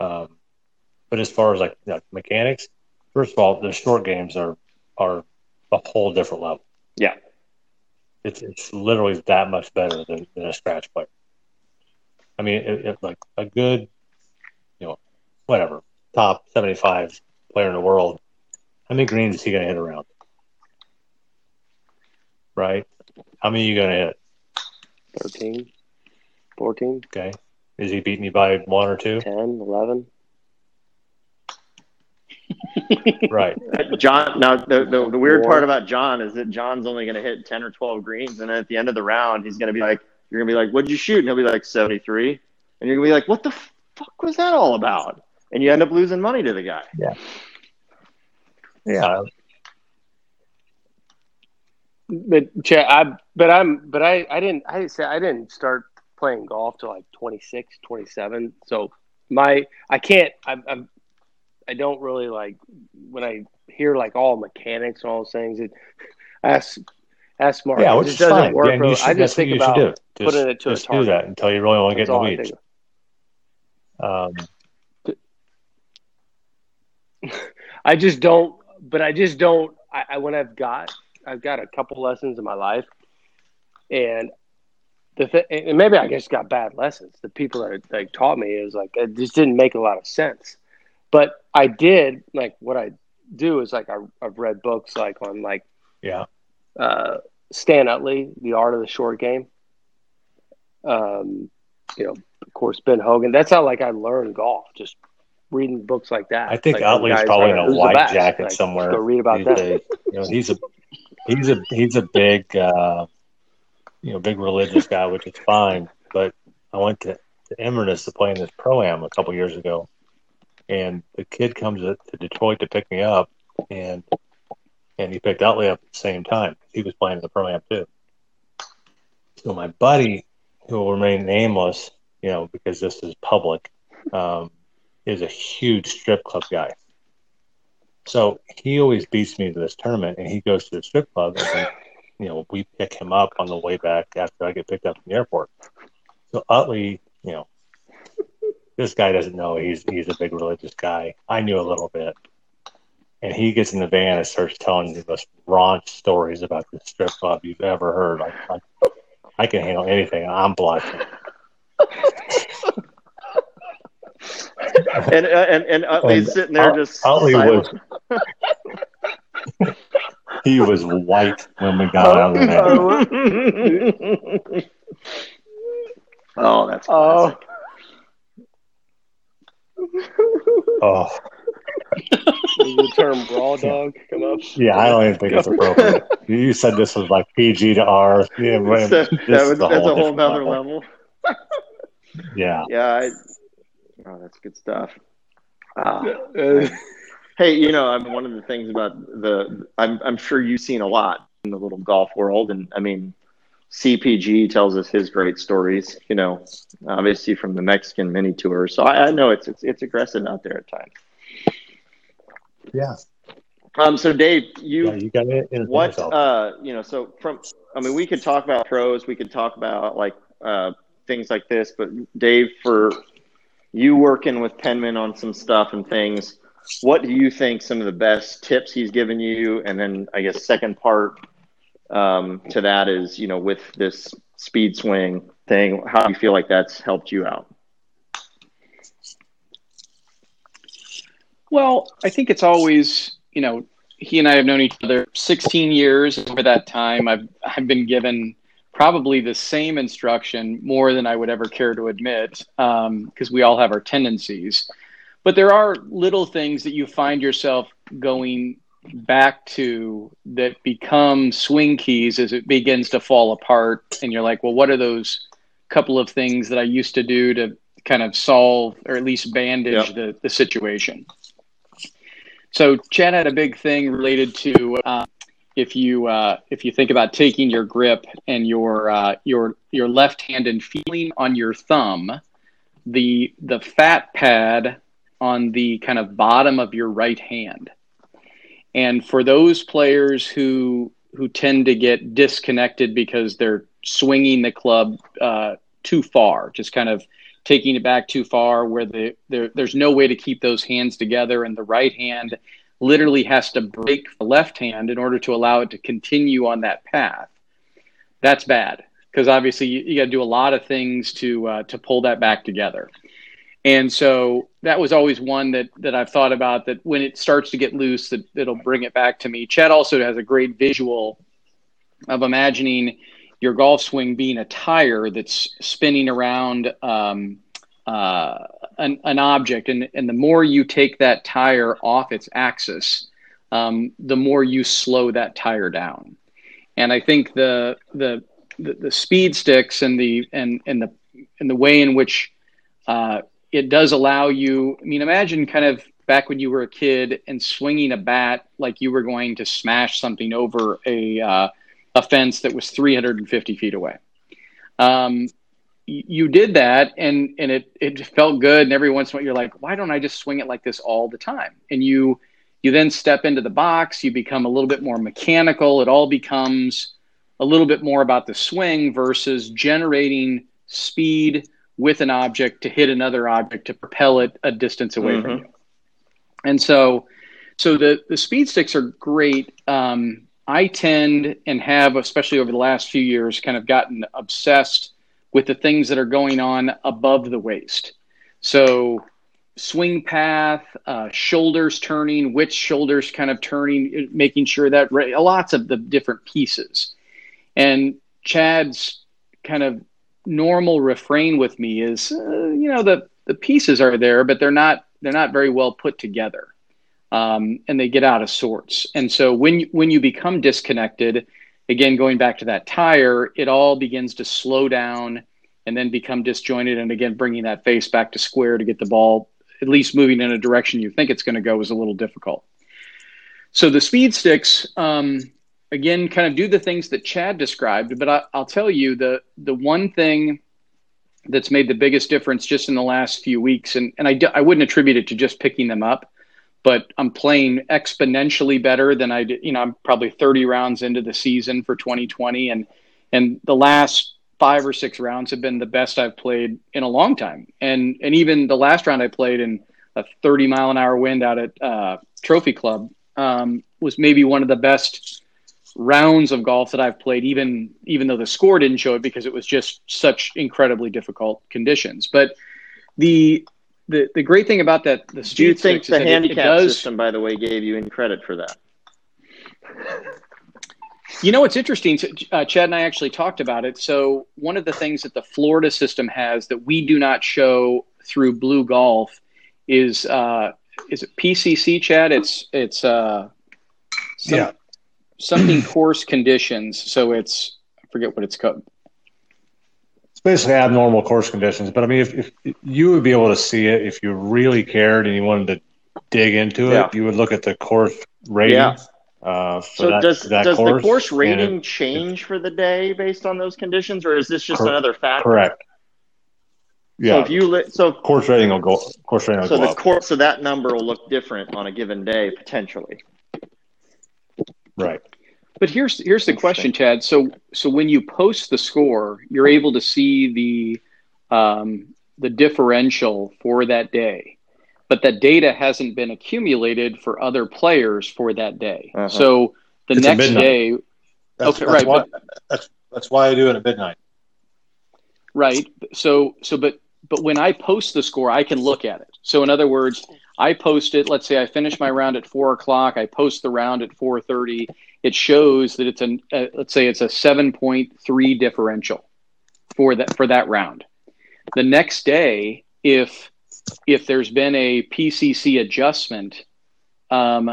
Um, but as far as like you know, mechanics, first of all, the short games are are a whole different level. Yeah. It's it's literally that much better than, than a scratch player. I mean, it, it, like a good, you know, whatever top seventy five player in the world. How many greens is he going to hit around? Right? How many are you going to hit? 13, 14, Okay. Is he beating you by one or two? 10, 11. right. John. Now, the, the, the weird part about John is that John's only going to hit ten or twelve greens, and then at the end of the round, he's going to be like, "You're going to be like, what'd you shoot?" And he'll be like, 73. and you're going to be like, "What the fuck was that all about?" And you end up losing money to the guy. Yeah. Yeah. But Chad, I but I'm but I I didn't I say I didn't start playing golf till like 26, 27. So my I can't I'm, I'm I don't really like when I hear like all mechanics and all those things. It ask ask Mark. Yeah, it which just is doesn't fine. work. Yeah, and really. should- I just think you should about do. Just- putting it to Just a target. do that until you really want to get in the weeds. Um, I just don't. But I just don't. I, I when I've got I've got a couple lessons in my life, and the th- and maybe I just got bad lessons. The people that like taught me is like it just didn't make a lot of sense. But I did like what I do is like I, I've read books like on like yeah. uh, Stan Utley, The Art of the Short Game. Um, you know, of course, Ben Hogan. That's how like I learned golf, just reading books like that. I think like, Utley's probably in a "Who's white jacket Like, somewhere. Go read about that. days. You know, he's a he's a he's a big uh, you know big religious guy, which is fine. But I went to, to Inverness to play in this pro am a couple years ago, and the kid comes to, to Detroit to pick me up, and and he picked Utley up at the same time. He was playing in the pro am too. So my buddy, who will remain nameless, you know, because this is public, um, is a huge strip club guy. So he always beats me to this tournament, and he goes to the strip club, and then, you know we pick him up on the way back after I get picked up from the airport. So Utley, you know, this guy doesn't know he's he's a big religious guy. I knew a little bit, and he gets in the van and starts telling the most raunch stories about the strip club you've ever heard. I, I, I can handle anything. I'm blushing. And uh, and and Utley's And sitting there Ut- just Utley was he was white when we got out of there. oh, that's Oh, Oh, does the term brawl dog come up? yeah, I don't even think it's appropriate. You said this was like PG to R. Yeah, man, So, this that is was, a that's a whole whole different nother level. level. Yeah, Yeah, I, oh, that's good stuff. Ah. Uh, Hey, you know, I'm one of the things about the. I'm I'm sure you've seen a lot in the little golf world, and I mean, CPG tells us his great stories. You know, obviously from the Mexican mini tour, so I, I know it's, it's it's aggressive out there at times. yeah, Um, so Dave, you yeah. You got it. what yourself. uh you know so from i mean we could talk about pros we could talk about like uh things like this but dave for you working with penman on some stuff and things what do you think some of the best tips he's given you and then i guess second part um, to that is you know with this speed swing thing how do you feel like that's helped you out Well, I think it's always, you know, he and I have known each other 16 years. Over that time, I've I've been given probably the same instruction more than I would ever care to admit, because we all have our tendencies. But there are little things that you find yourself going back to that become swing keys as it begins to fall apart, and you're like, well, what are those couple of things that I used to do to kind of solve or at least bandage Yep. the, the situation? So Chad had a big thing related to uh, if you uh, if you think about taking your grip and your uh, your your left hand and feeling on your thumb, the the fat pad on the kind of bottom of your right hand. And for those players who who tend to get disconnected because they're swinging the club uh, too far, just kind of taking it back too far, where the there, there's no way to keep those hands together, and the right hand literally has to break the left hand in order to allow it to continue on that path. That's bad because obviously you, you got to do a lot of things to uh, to pull that back together. And so that was always one that that I've thought about that when it starts to get loose that it'll bring it back to me. Chad also has a great visual of imagining your golf swing being a tire that's spinning around um, uh, an, an object, and, and the more you take that tire off its axis, um, the more you slow that tire down. And I think the the the, the speed sticks and the and and the and the way in which uh, it does allow you. I mean, imagine kind of back when you were a kid and swinging a bat like you were going to smash something over a uh, a fence that was 350 feet away. Um, you did that and and it it felt good and every once in a while you're like why don't i just swing it like this all the time? And you you then step into the box you become a little bit more mechanical it all becomes a little bit more about the swing versus generating speed with an object to hit another object to propel it a distance away mm-hmm. from you. And so so the the speed sticks are great. Um, i tend and have especially over the last few years kind of gotten obsessed with the things that are going on above the waist. So, swing path, uh, shoulders turning, which shoulders kind of turning, making sure that lots of the different pieces. And Chad's kind of normal refrain with me is, uh, you know, the the pieces are there, but they're not they're not very well put together, um, and they get out of sorts. And so when when you become disconnected again, going back to that tire, it all begins to slow down and then become disjointed. And again, bringing that face back to square to get the ball at least moving in a direction you think it's going to go is a little difficult. So the speed sticks, um, again, kind of do the things that Chad described. But I, will tell you the the one thing that's made the biggest difference just in the last few weeks, and, and I, I wouldn't attribute it to just picking them up, but I'm playing exponentially better than I did. You know, I'm probably 30 rounds into the season for 2020, and and the last five or six rounds have been the best I've played in a long time. And and even the last round I played in a 30 mile an hour wind out at uh, Trophy Club um, was maybe one of the best rounds of golf that I've played. Even even though the score didn't show it because it was just such incredibly difficult conditions. But the the the great thing about that the do you think the handicap does, system by the way gave you any credit for that? You know what's interesting uh, chad and i actually talked about it. So one of the things that the florida system has that we do not show through blue golf is uh is it pcc chad? It's it's uh some, yeah. something course conditions. So it's i forget what it's called basically abnormal course conditions. But I mean, if, if you would be able to see it if you really cared and you wanted to dig into it, yeah. you would look at the course rating. Yeah. Uh, so that, does does course, the course rating it, change for the day based on those conditions, or is this just cor- another factor? Correct. Yeah. So if you li- so course rating will go course rating will so go the course so that number will look different on a given day potentially. Right. But here's here's the question, Chad. So so when you post the score, you're able to see the um, the differential for that day, but that data hasn't been accumulated for other players for that day. Uh-huh. So the it's next day, that's, okay, that's right. Why, but, that's that's why I do it at midnight. Right. So so but but when I post the score, I can look at it. So in other words, I post it. Let's say I finish my round at four o'clock. I post the round at four thirty. It shows that it's a, a let's say it's a seven point three differential for that for that round. The next day, if if there's been a PCC adjustment, um,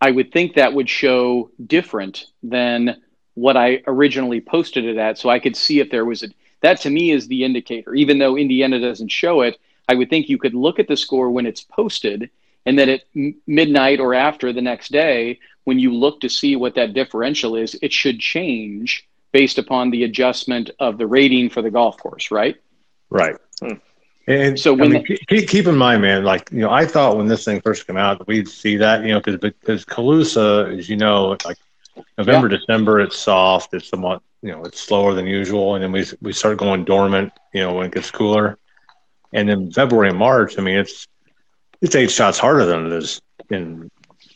I would think that would show different than what I originally posted it at. So I could see if there was a that to me is the indicator. Even though Indiana doesn't show it, I would think you could look at the score when it's posted, and then at m- midnight or after the next day, when you look to see what that differential is, it should change based upon the adjustment of the rating for the golf course, right? Right. Hmm. And so when I mean, the, keep, keep in mind, man, like, you know, I thought when this thing first came out, we'd see that, you know, because, because Calusa, as you know, like November, yeah. December, it's soft. It's somewhat, you know, it's slower than usual. And then we, we start going dormant, you know, when it gets cooler. And then February and March, I mean, it's it's eight shots harder than it is in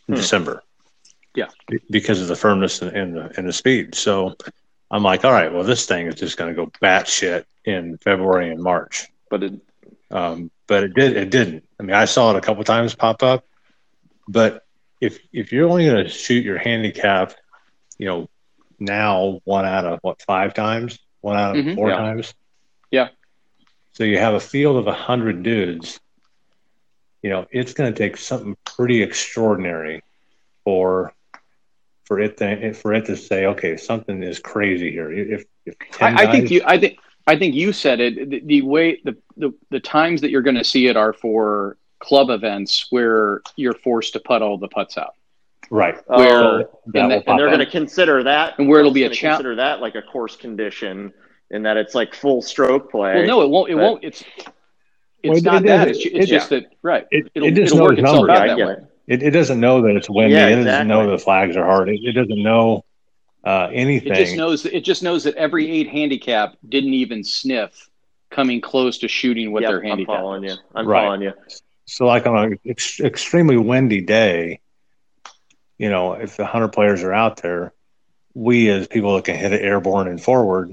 hmm. December. Yeah, because of the firmness and, and the and the speed. So I'm like, all right, well, this thing is just going to go batshit in February and March. But it, um, but it did. It didn't. I mean, I saw it a couple times pop up. But if if you're only going to shoot your handicap, you know, now one out of what five times, one out of mm-hmm, four yeah. times. Yeah So you have a field of a 100 dudes. You know, it's going to take something pretty extraordinary for for it to, for it to say, okay, something is crazy here. If, if I, I think you, I think, I think you said it. The, the way the, the the times that you're going to see it are for club events where you're forced to put all the putts out. Right. Oh. Where Oh, and, and, that- and they're going to consider that, And where it'll be a gonna cha- consider that like a course condition, in that it's like full stroke play. well, no, it won't. It but- won't. It's Well, it's it- not it that. is- It's, ju- it's it- just that right. It- it'll, it just it'll work knows itself out I that get way. it. It, it doesn't know that it's windy. Yeah, It doesn't exactly. know the flags are hard. It, it doesn't know uh, It anything. just knows. It just knows that every eight handicap didn't even sniff coming close to shooting with Yep, their I'm handicap. following you. I'm Right. following you. So, like on an ex- extremely windy day, you know, if the hundred players are out there, we as people that can hit it airborne and forward,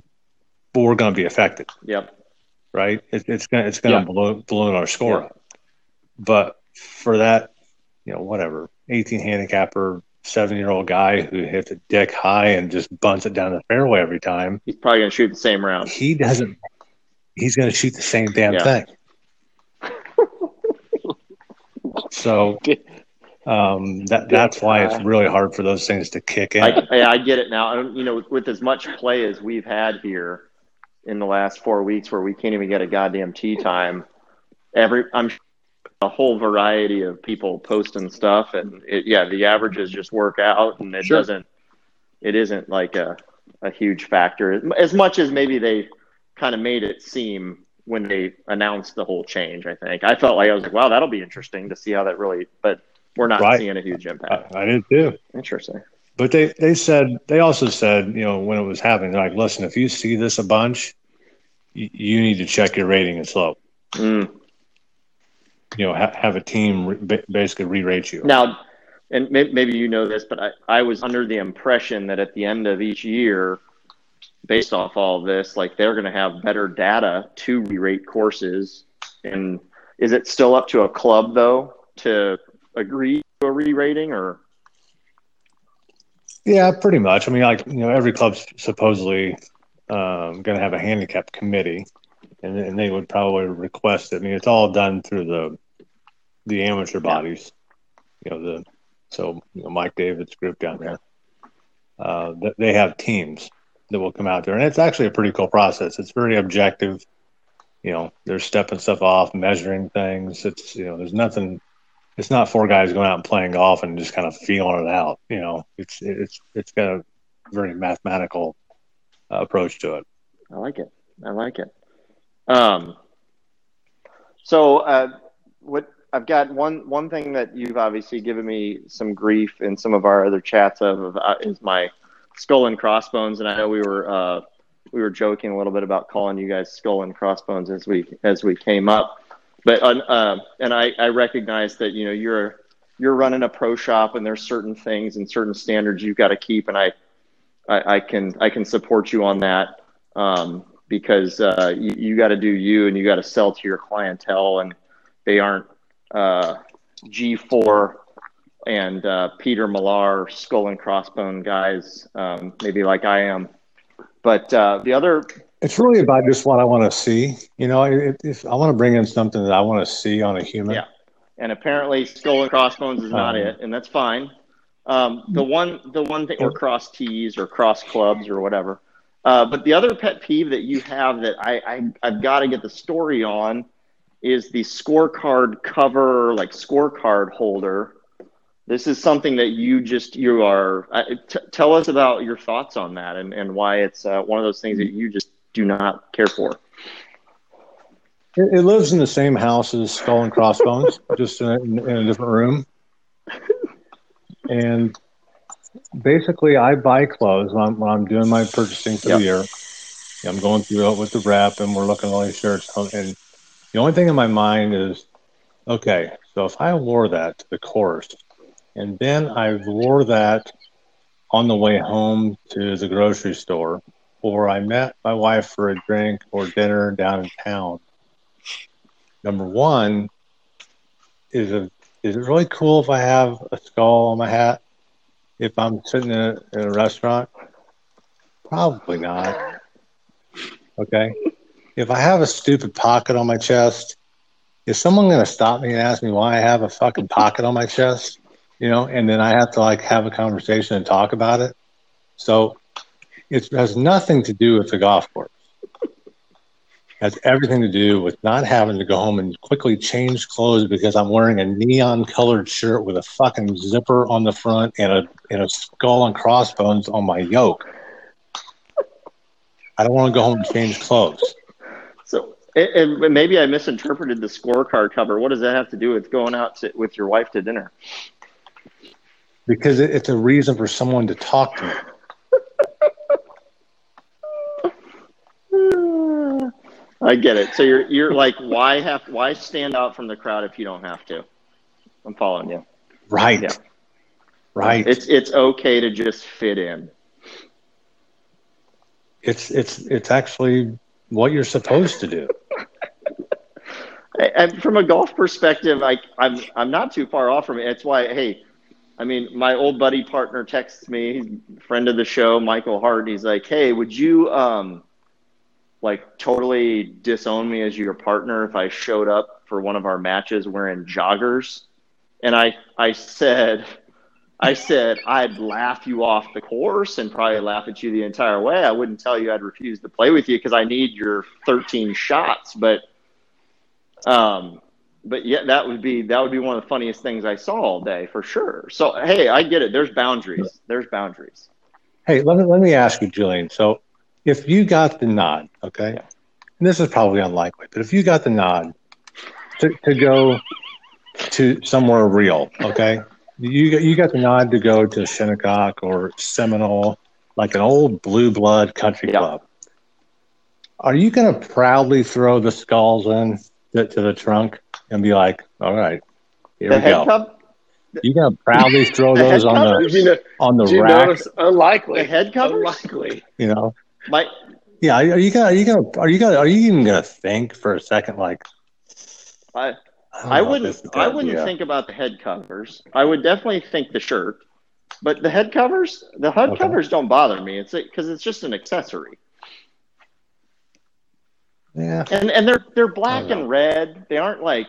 well, we're going to be affected, Yep. Right? It, it's going to it's going to Yeah. balloon, balloon our score Yeah. up. But for that, you know, whatever, eighteen handicapper, seven year old guy who hits a dick high and just bunts it down the fairway every time, He's probably going to shoot the same round. he doesn't. He's going to shoot the same damn Yeah. thing. so um, that that's why it's really hard for those things to kick in. I, I, I get it now. I don't- You know, with, with as much play as we've had here in the last four weeks, where we can't even get a goddamn tee time. Every I'm a whole variety of people posting stuff, and it, yeah, the averages just work out, and it Sure. doesn't. It isn't like a a huge factor as much as maybe they kind of made it seem when they announced the whole change. I think I felt like I was like, wow, that'll be interesting to see how that really. But we're not Right. seeing a huge impact. I, I did too. Interesting. But they, they said they also said you know when it was happening they're like listen if you see this a bunch, you, you need to check your rating and slope. Mm. You know ha- have a team re- basically re-rate you. Now, and may- maybe you know this, but I, I was under the impression that at the end of each year, based off all of this, like they're going to have better data to re-rate courses. And is it still up to a club though to agree to a re-rating, or Yeah, pretty much. I mean, like you know, every club's supposedly um, going to have a handicap committee, and, and they would probably request it. I mean, it's all done through the the amateur bodies. You know, the so you know, Mike David's group down there. Uh, they have teams that will come out there, and it's actually a pretty cool process. It's very objective. You know, they're stepping stuff off, measuring things. It's you know, there's nothing it's not four guys going out and playing golf and just kind of feeling it out. You know, it's it's it's got a very mathematical uh, approach to it. I like it. I like it. Um, so uh, what I've got one one thing that you've obviously given me some grief in some of our other chats of uh, is my skull and crossbones, and I know we were uh, we were joking a little bit about calling you guys skull and crossbones as we as we came up, but uh, and I, I recognize that you know you're you're running a pro shop and there's certain things and certain standards you've got to keep, and I I, I can I can support you on that um, because uh, you, you got to do you and you got to sell to your clientele, and they aren't uh, G/FORE and uh, Peter Millar skull and crossbone guys, um, maybe like I am. But uh, the other, It's really about just what I want to see. You know, it, if I want to bring in something that I want to see on a human. Yeah. and apparently skull and crossbones is not Um, it, and that's fine. Um, the one, the one thing, or cross tees or cross clubs or whatever. Uh, but the other pet peeve that you have that I, I I've got to get the story on is the scorecard cover, like scorecard holder. This is something that you just you are. Uh, t- tell us about your thoughts on that and and why it's uh, one of those things that you just do not care for. It, it lives in the same house as Skull and Crossbones, just in a, in a different room. And basically, I buy clothes when I'm, when I'm doing my purchasing for Yep. the year. I'm going through it with the wrap, and we're looking at all these shirts. And the only thing in my mind is, okay, so if I wore that to the course, and then I wore that on the way home to the grocery store, or I met my wife for a drink or dinner down in town. Number one, is it is it really cool if I have a skull on my hat if I'm sitting in a, in a restaurant? Probably not. Okay. if I have a stupid pocket on my chest, is someone going to stop me and ask me why I have a fucking pocket on my chest? You know, and then I have to like have a conversation and talk about it. So it has nothing to do with the golf course. It has everything to do with not having to go home and quickly change clothes because I'm wearing a neon colored shirt with a fucking zipper on the front and a and a skull and crossbones on my yoke. I don't want to go home and change clothes. So, and and maybe I misinterpreted the scorecard cover. What does that have to do with going out to, with your wife to dinner? because it, it's a reason for someone to talk to me. I get it. So you're you're like, why have why stand out from the crowd if you don't have to? I'm following you. Right. Yeah. Right. It's it's okay to just fit in. it's it's it's actually what you're supposed to do. And from a golf perspective, I, I'm I'm not too far off from it. It's why, hey, I mean, my old buddy partner texts me, he's friend of the show, Michael Hart. He's like, hey, would you um, like totally disown me as your partner if I showed up for one of our matches wearing joggers? And I I said, I said I'd laugh you off the course and probably laugh at you the entire way. I wouldn't tell you I'd refuse to play with you because I need your 13 shots, but um, but yeah, that would be that would be one of the funniest things I saw all day for sure. So hey, I get it. There's boundaries. There's boundaries. Hey, let me let me ask you, Julian. So, if you got the nod, okay, Yeah. and this is probably unlikely, but if you got the nod to, to go to somewhere real, okay, you got, you got the nod to go to Shinnecock or Seminole, like an old blue blood country Yeah. club. Are you going to proudly throw the skulls in to, to the trunk and be like, "All right, here The we head go"? cup, You going to proudly throw those head on covers? the You know, on the did you rack? notice? Unlikely. the head covers. Unlikely. You know, My Yeah, are you gonna are you gonna are you gonna are you even gonna think for a second like I don't I wouldn't this is a good I wouldn't think about the head covers. I would definitely think the shirt, but the head covers, the head Okay. covers don't bother me. It's because it's just an accessory, Yeah, and and they're they're black I and red. They aren't like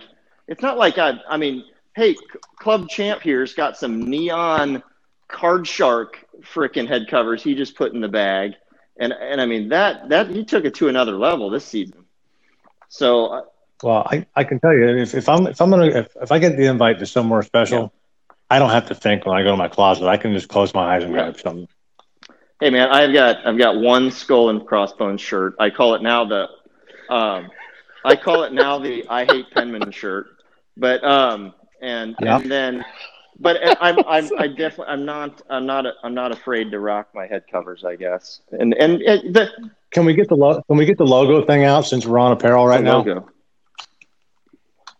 it's not like I I mean, hey, C- Club Champ here's got some neon card shark freaking head covers he just put in the bag, and and I mean that that he took it to another level this season. So uh, well, I, I can tell you if, if I'm if I'm gonna if, if I get the invite to somewhere special, I don't have to think when I go to my closet. I can just close my eyes and grab something. Hey man, I've got I've got one skull and crossbones shirt. I call it now the um I call it now the I hate Penman shirt. But um and Yeah. and then but I'm I'm I definitely I'm not I'm not I'm not afraid to rock my head covers, I guess. And and it, the, Can we get the lo- can we get the logo thing out since we're on apparel right the now? logo.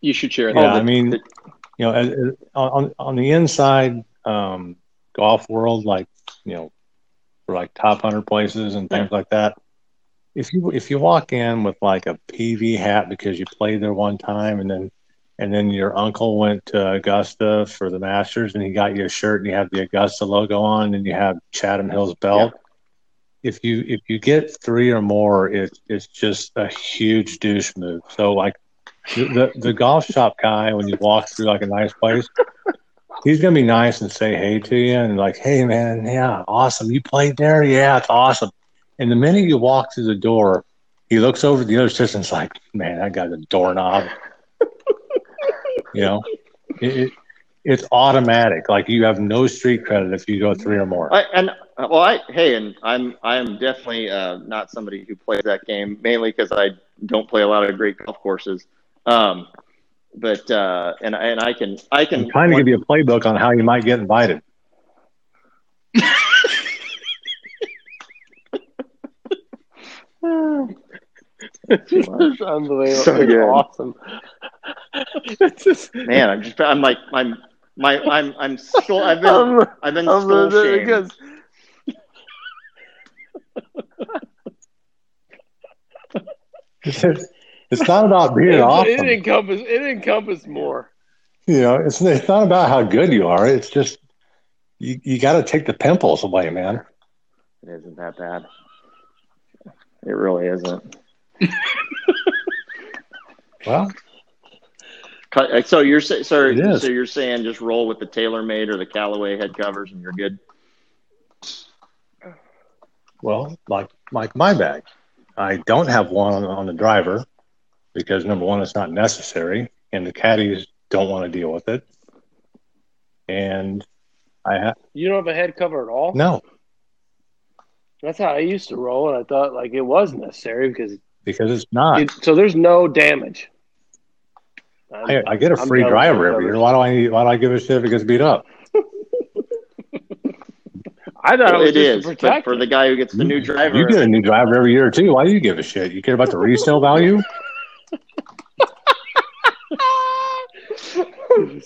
You should share Yeah, that. the- I mean, the- you know, as, as- on on the inside um, golf world, like you know, for like top hundred places and things like that. If you if you walk in with like a PV hat because you played there one time, and then and then your uncle went to Augusta for the Masters, and he got you a shirt, and you have the Augusta logo on, and you have Chatham Hills belt. If you if you get three or more, it, it's just a huge douche move. So like the, the the golf shop guy when you walk through like a nice place he's gonna be nice and say hey to you and like hey man yeah awesome. You played there? Yeah it's awesome. And the minute you walk through the door he looks over at the other assistant's like man that guy's a doorknob you know it, it, it's automatic like you have no street credit if you go three or more I, and well, I hey, and I'm I'm definitely uh, not somebody who plays that game mainly because I don't play a lot of great golf courses. Um, but uh, and and I can I can i'm trying to give you a playbook on how you might get invited It's unbelievable. So it's good. awesome. it's just, man. I'm just I'm like I'm my I'm I'm still I've been I'm, I've been I'm skull the- shamed. because it's, it's not about being it, awesome it encompass it encompass more. You know, it's it's not about how good you are. It's just you you got to take the pimples away, man. It isn't that bad. It really isn't. Well, Cut- Uh, so you're sa- so, so you're saying just roll with the TaylorMade or the Callaway head covers and you're good. well, like like my bag, I don't have one on, on the driver because number one, it's not necessary, and the caddies don't want to deal with it. And I have You don't have a head cover at all. no That's how I used to roll, and I thought like it was necessary because because it's not. it, so there's no damage. I, I get a I'm free driver every year. Why do I need, why do I give a shit if it gets beat up? I thought it was it just is, but protect for the guy who gets the new driver, You get a new driver every year too. Why do you give a shit? You care about the resale value?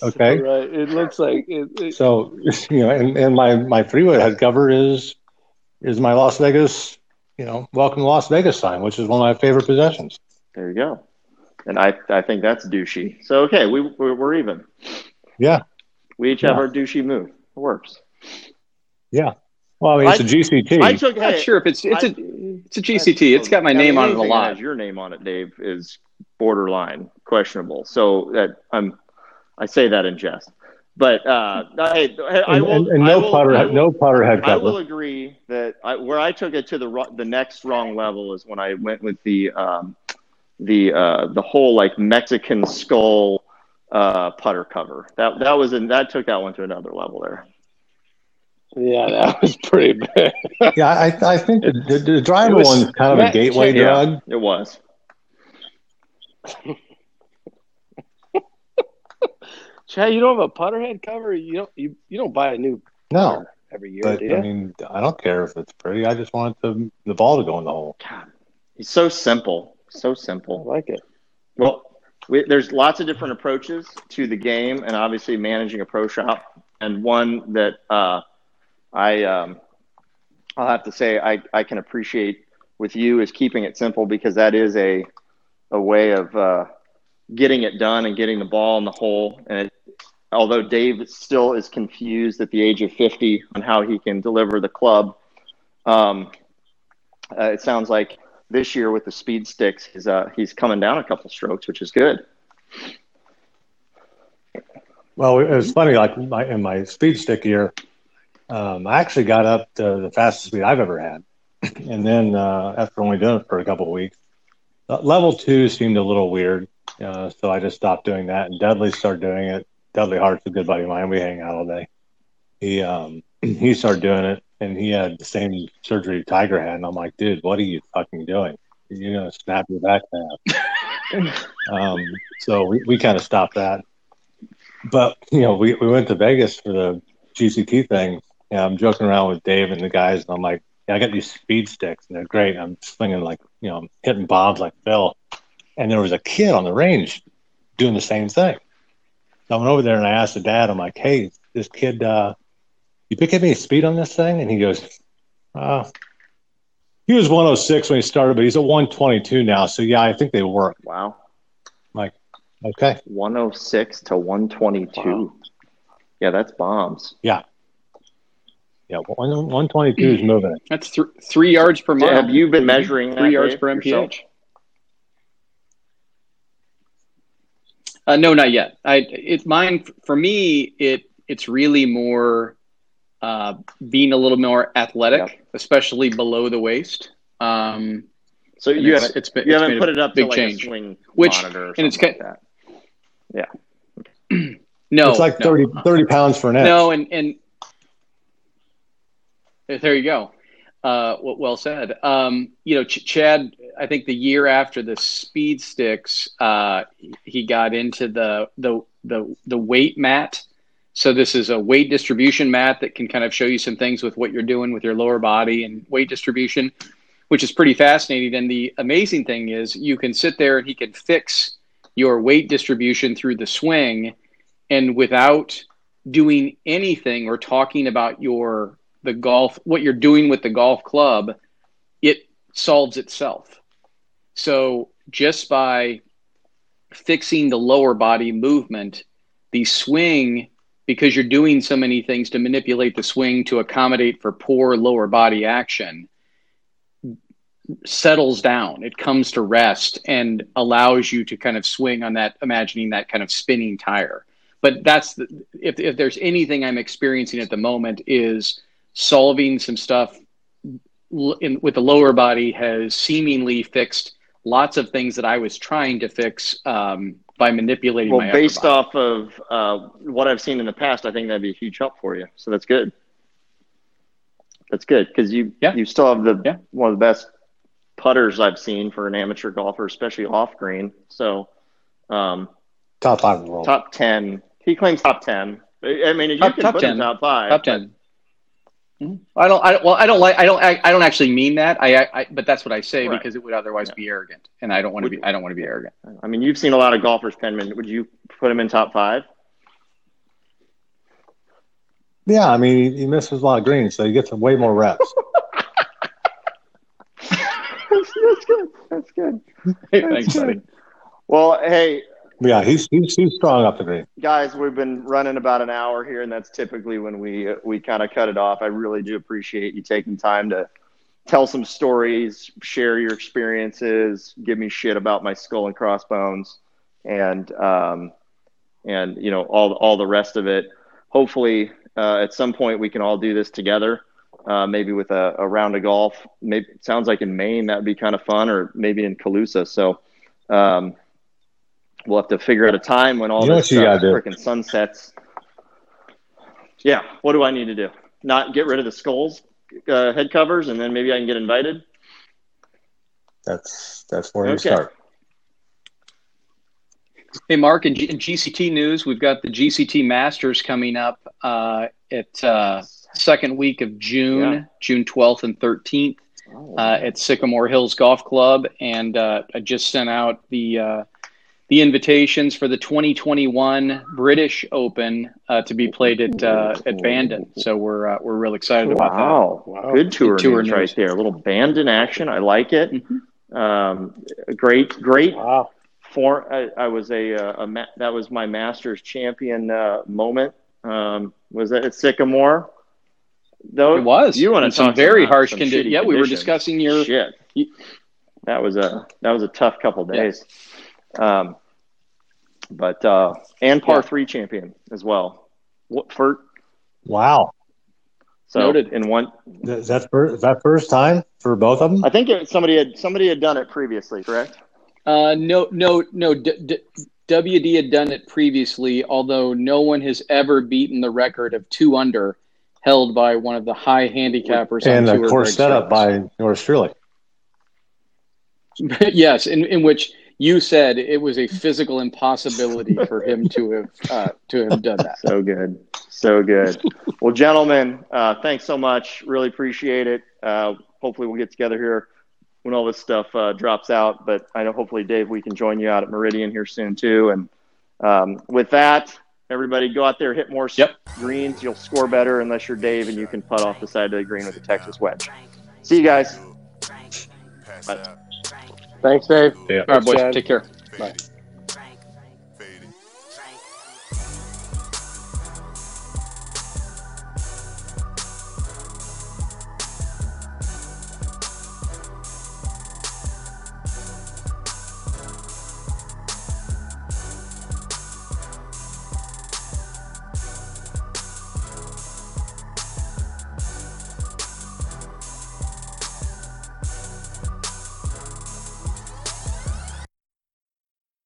Okay. right. It looks like it, it, So you know, and, and my my three wood head cover is is my Las Vegas, you know, welcome to Las Vegas sign, which is one of my favorite possessions. there you go. And I, I think that's douchey. So okay, we we're, we're even. Yeah, We each have our douchey move. It works. yeah. Well, I mean, it's I- a GCT. I took. I'm not sure if it's it's I- a it's a GCT. It's got my I mean, name on it a lot. Your name on it, Dave, is borderline questionable. So that I'm, I say that in jest. But uh, I, I will. and, and no will- putter, I will- no putter head I will agree that I, where I took it to the ro- the next wrong level is when I went with the um, the uh, the whole like Mexican skull uh, putter cover. That that was in, that took that one to another level there. yeah, that was pretty bad. Yeah, I, I think the, the, the driver It was- one's kind of a gateway yeah. drug. It was. Chad, you don't have a putter head cover. You don't you, you don't buy a new No, every year, but do you? I mean, I don't care if it's pretty. I just want the the ball to go in the hole. God, he's so simple, so simple. I like it. Well, we, there's lots of different approaches to the game, and obviously managing a pro shop. And one that uh, I um, I'll have to say I, I can appreciate with you is keeping it simple because that is a a way of uh, getting it done and getting the ball in the hole. And it, although Dave still is confused at the age of 50 on how he can deliver the club, um, uh, it sounds like this year with the speed sticks, he's uh, he's coming down a couple strokes, which is good. Well, it was funny. Like my, in my speed stick year, um, I actually got up to the fastest speed I've ever had, and then uh, after only doing it for a couple weeks, uh, level two seemed a little weird, uh, so I just stopped doing that. And Dudley started doing it. Dudley Hart's a good buddy of mine. We hang out all day. He um, he started doing it, and he had the same surgery Tiger had. And I'm like, dude, what are you fucking doing? You're gonna snap your back half. um, so we, we kind of stopped that but you know, we, we went to Vegas for the GCT thing. And I'm joking around with Dave and the guys, and I'm like, yeah, I got these speed sticks, and they're great. I'm swinging like, you know, I'm hitting bombs like Phil. And there was a kid on the range doing the same thing. So I went over there and I asked the dad, I'm like, hey, this kid, uh, you pick up any speed on this thing? And he goes, uh, he was 106 when he started, but he's at 122 now. So yeah, I think they work. Wow, Like, Okay. 106 to 122. Wow. Yeah, that's bombs. Yeah. Yeah. 122 is moving it. That's th- three yards per mile. Have you been measuring that, three yards Dave, per yourself? mph? Uh, no, not yet. I it's mine for me. It it's really more uh, being a little more athletic, especially below the waist. Um, So you it's- haven't it's been- you it's haven't put it up to big like change. a swing Which- monitor or and it's something like that. no, it's like no. 30, 30 pounds for an inch. No, and and there you go. Uh, well, well said. Um, you know, Ch- Chad. I think the year after the speed sticks, uh, he got into the the the the weight mat. So this is a weight distribution mat that can kind of show you some things with what you're doing with your lower body and weight distribution, which is pretty fascinating. And the amazing thing is, you can sit there and he can fix your weight distribution through the swing, and without doing anything or talking about your the golf what you're doing with the golf club it solves itself so just by fixing the lower body movement the swing because you're doing so many things to manipulate the swing to accommodate for poor lower body action settles down. It comes to rest and allows you to kind of swing on that, imagining that kind of spinning tire. But that's the, if if there's anything I'm experiencing at the moment is solving some stuff in, with the lower body has seemingly fixed lots of things that I was trying to fix um, by manipulating. Well, based off of uh, what I've seen in the past, I think that'd be a huge help for you. So that's good. That's good because you yeah. you still have the yeah. one of the best putters I've seen for an amateur golfer, especially off green. So um, top five in the world. Top ten. He claims top ten. I mean, you top, can top put 10. top five. Top ten. Mm-hmm. I don't. I well, I don't like. I don't. I, I don't actually mean that. I, I. But that's what I say right. because it would otherwise yeah. be arrogant, and I don't want to be. I don't want to be arrogant. I mean, you've seen a lot of golfers, Penman. Would you put him in top five? Yeah, I mean, he misses a lot of greens, so he gets way more reps. that's, that's, good. That's good. Hey, that's thanks, good. buddy. Well, hey, yeah, he's, he's he's strong up to date. Guys, we've been running about an hour here, and that's typically when we we kind of cut it off. I really do appreciate you taking time to tell some stories, share your experiences, give me shit about my skull and crossbones, and um, and you know all all the rest of it. Hopefully, uh, at some point we can all do this together. Uh, maybe with a, a, round of golf. Maybe sounds like in Maine that would be kind of fun, or maybe in Calusa. So. Um, We'll have to figure out a time when all you this uh, freaking sunsets. Yeah, what do I need to do? Not get rid of the skulls uh, head covers, and then maybe I can get invited. That's that's where okay. you start. Hey, Mark, in, G- in, GCT news, we've got the GCT Masters coming up uh, at uh, second week of June, yeah. June 12th and 13th oh. uh, at Sycamore Hills Golf Club. And uh, I just sent out the uh, the invitations for the 2021 British Open uh, to be played at uh, at Bandon. So we're uh, we're real excited wow. about that. Wow, good tour, good tour news right there. A little Bandon action. I like it. Mm-hmm. Um, great, great. Wow. For I, I was a, uh, a, a that was my Masters champion uh, moment. Um, was that at Sycamore? Though it was. You want to some very harsh conditions? Yeah, we were discussing your shit. that was a that was a tough couple days. Yeah. Um, but uh, and par yeah. three champion as well. What for wow. So Noted. in one. Is that first, is that first time for both of them? I think it, somebody had somebody had done it previously, correct? Uh, no, no, no. D- D- WD had done it previously, although no one has ever beaten the record of two under held by one of the high handicappers. And of course, set up by Norris Streley. yes, in, in which you said it was a physical impossibility for him to have uh, to have done that. So good, so good. well, gentlemen, uh, thanks so much. Really appreciate it. Uh, hopefully, we'll get together here when all this stuff uh, drops out. But I know hopefully, Dave, we can join you out at Meridian here soon too. And um, with that, everybody go out there, hit more yep. greens. You'll score better unless you're Dave and you can putt off the side of the green with a Texas wedge. See you guys. Bye. Thanks, Dave. Yeah. All right, boys. Chad. Take care. Bye.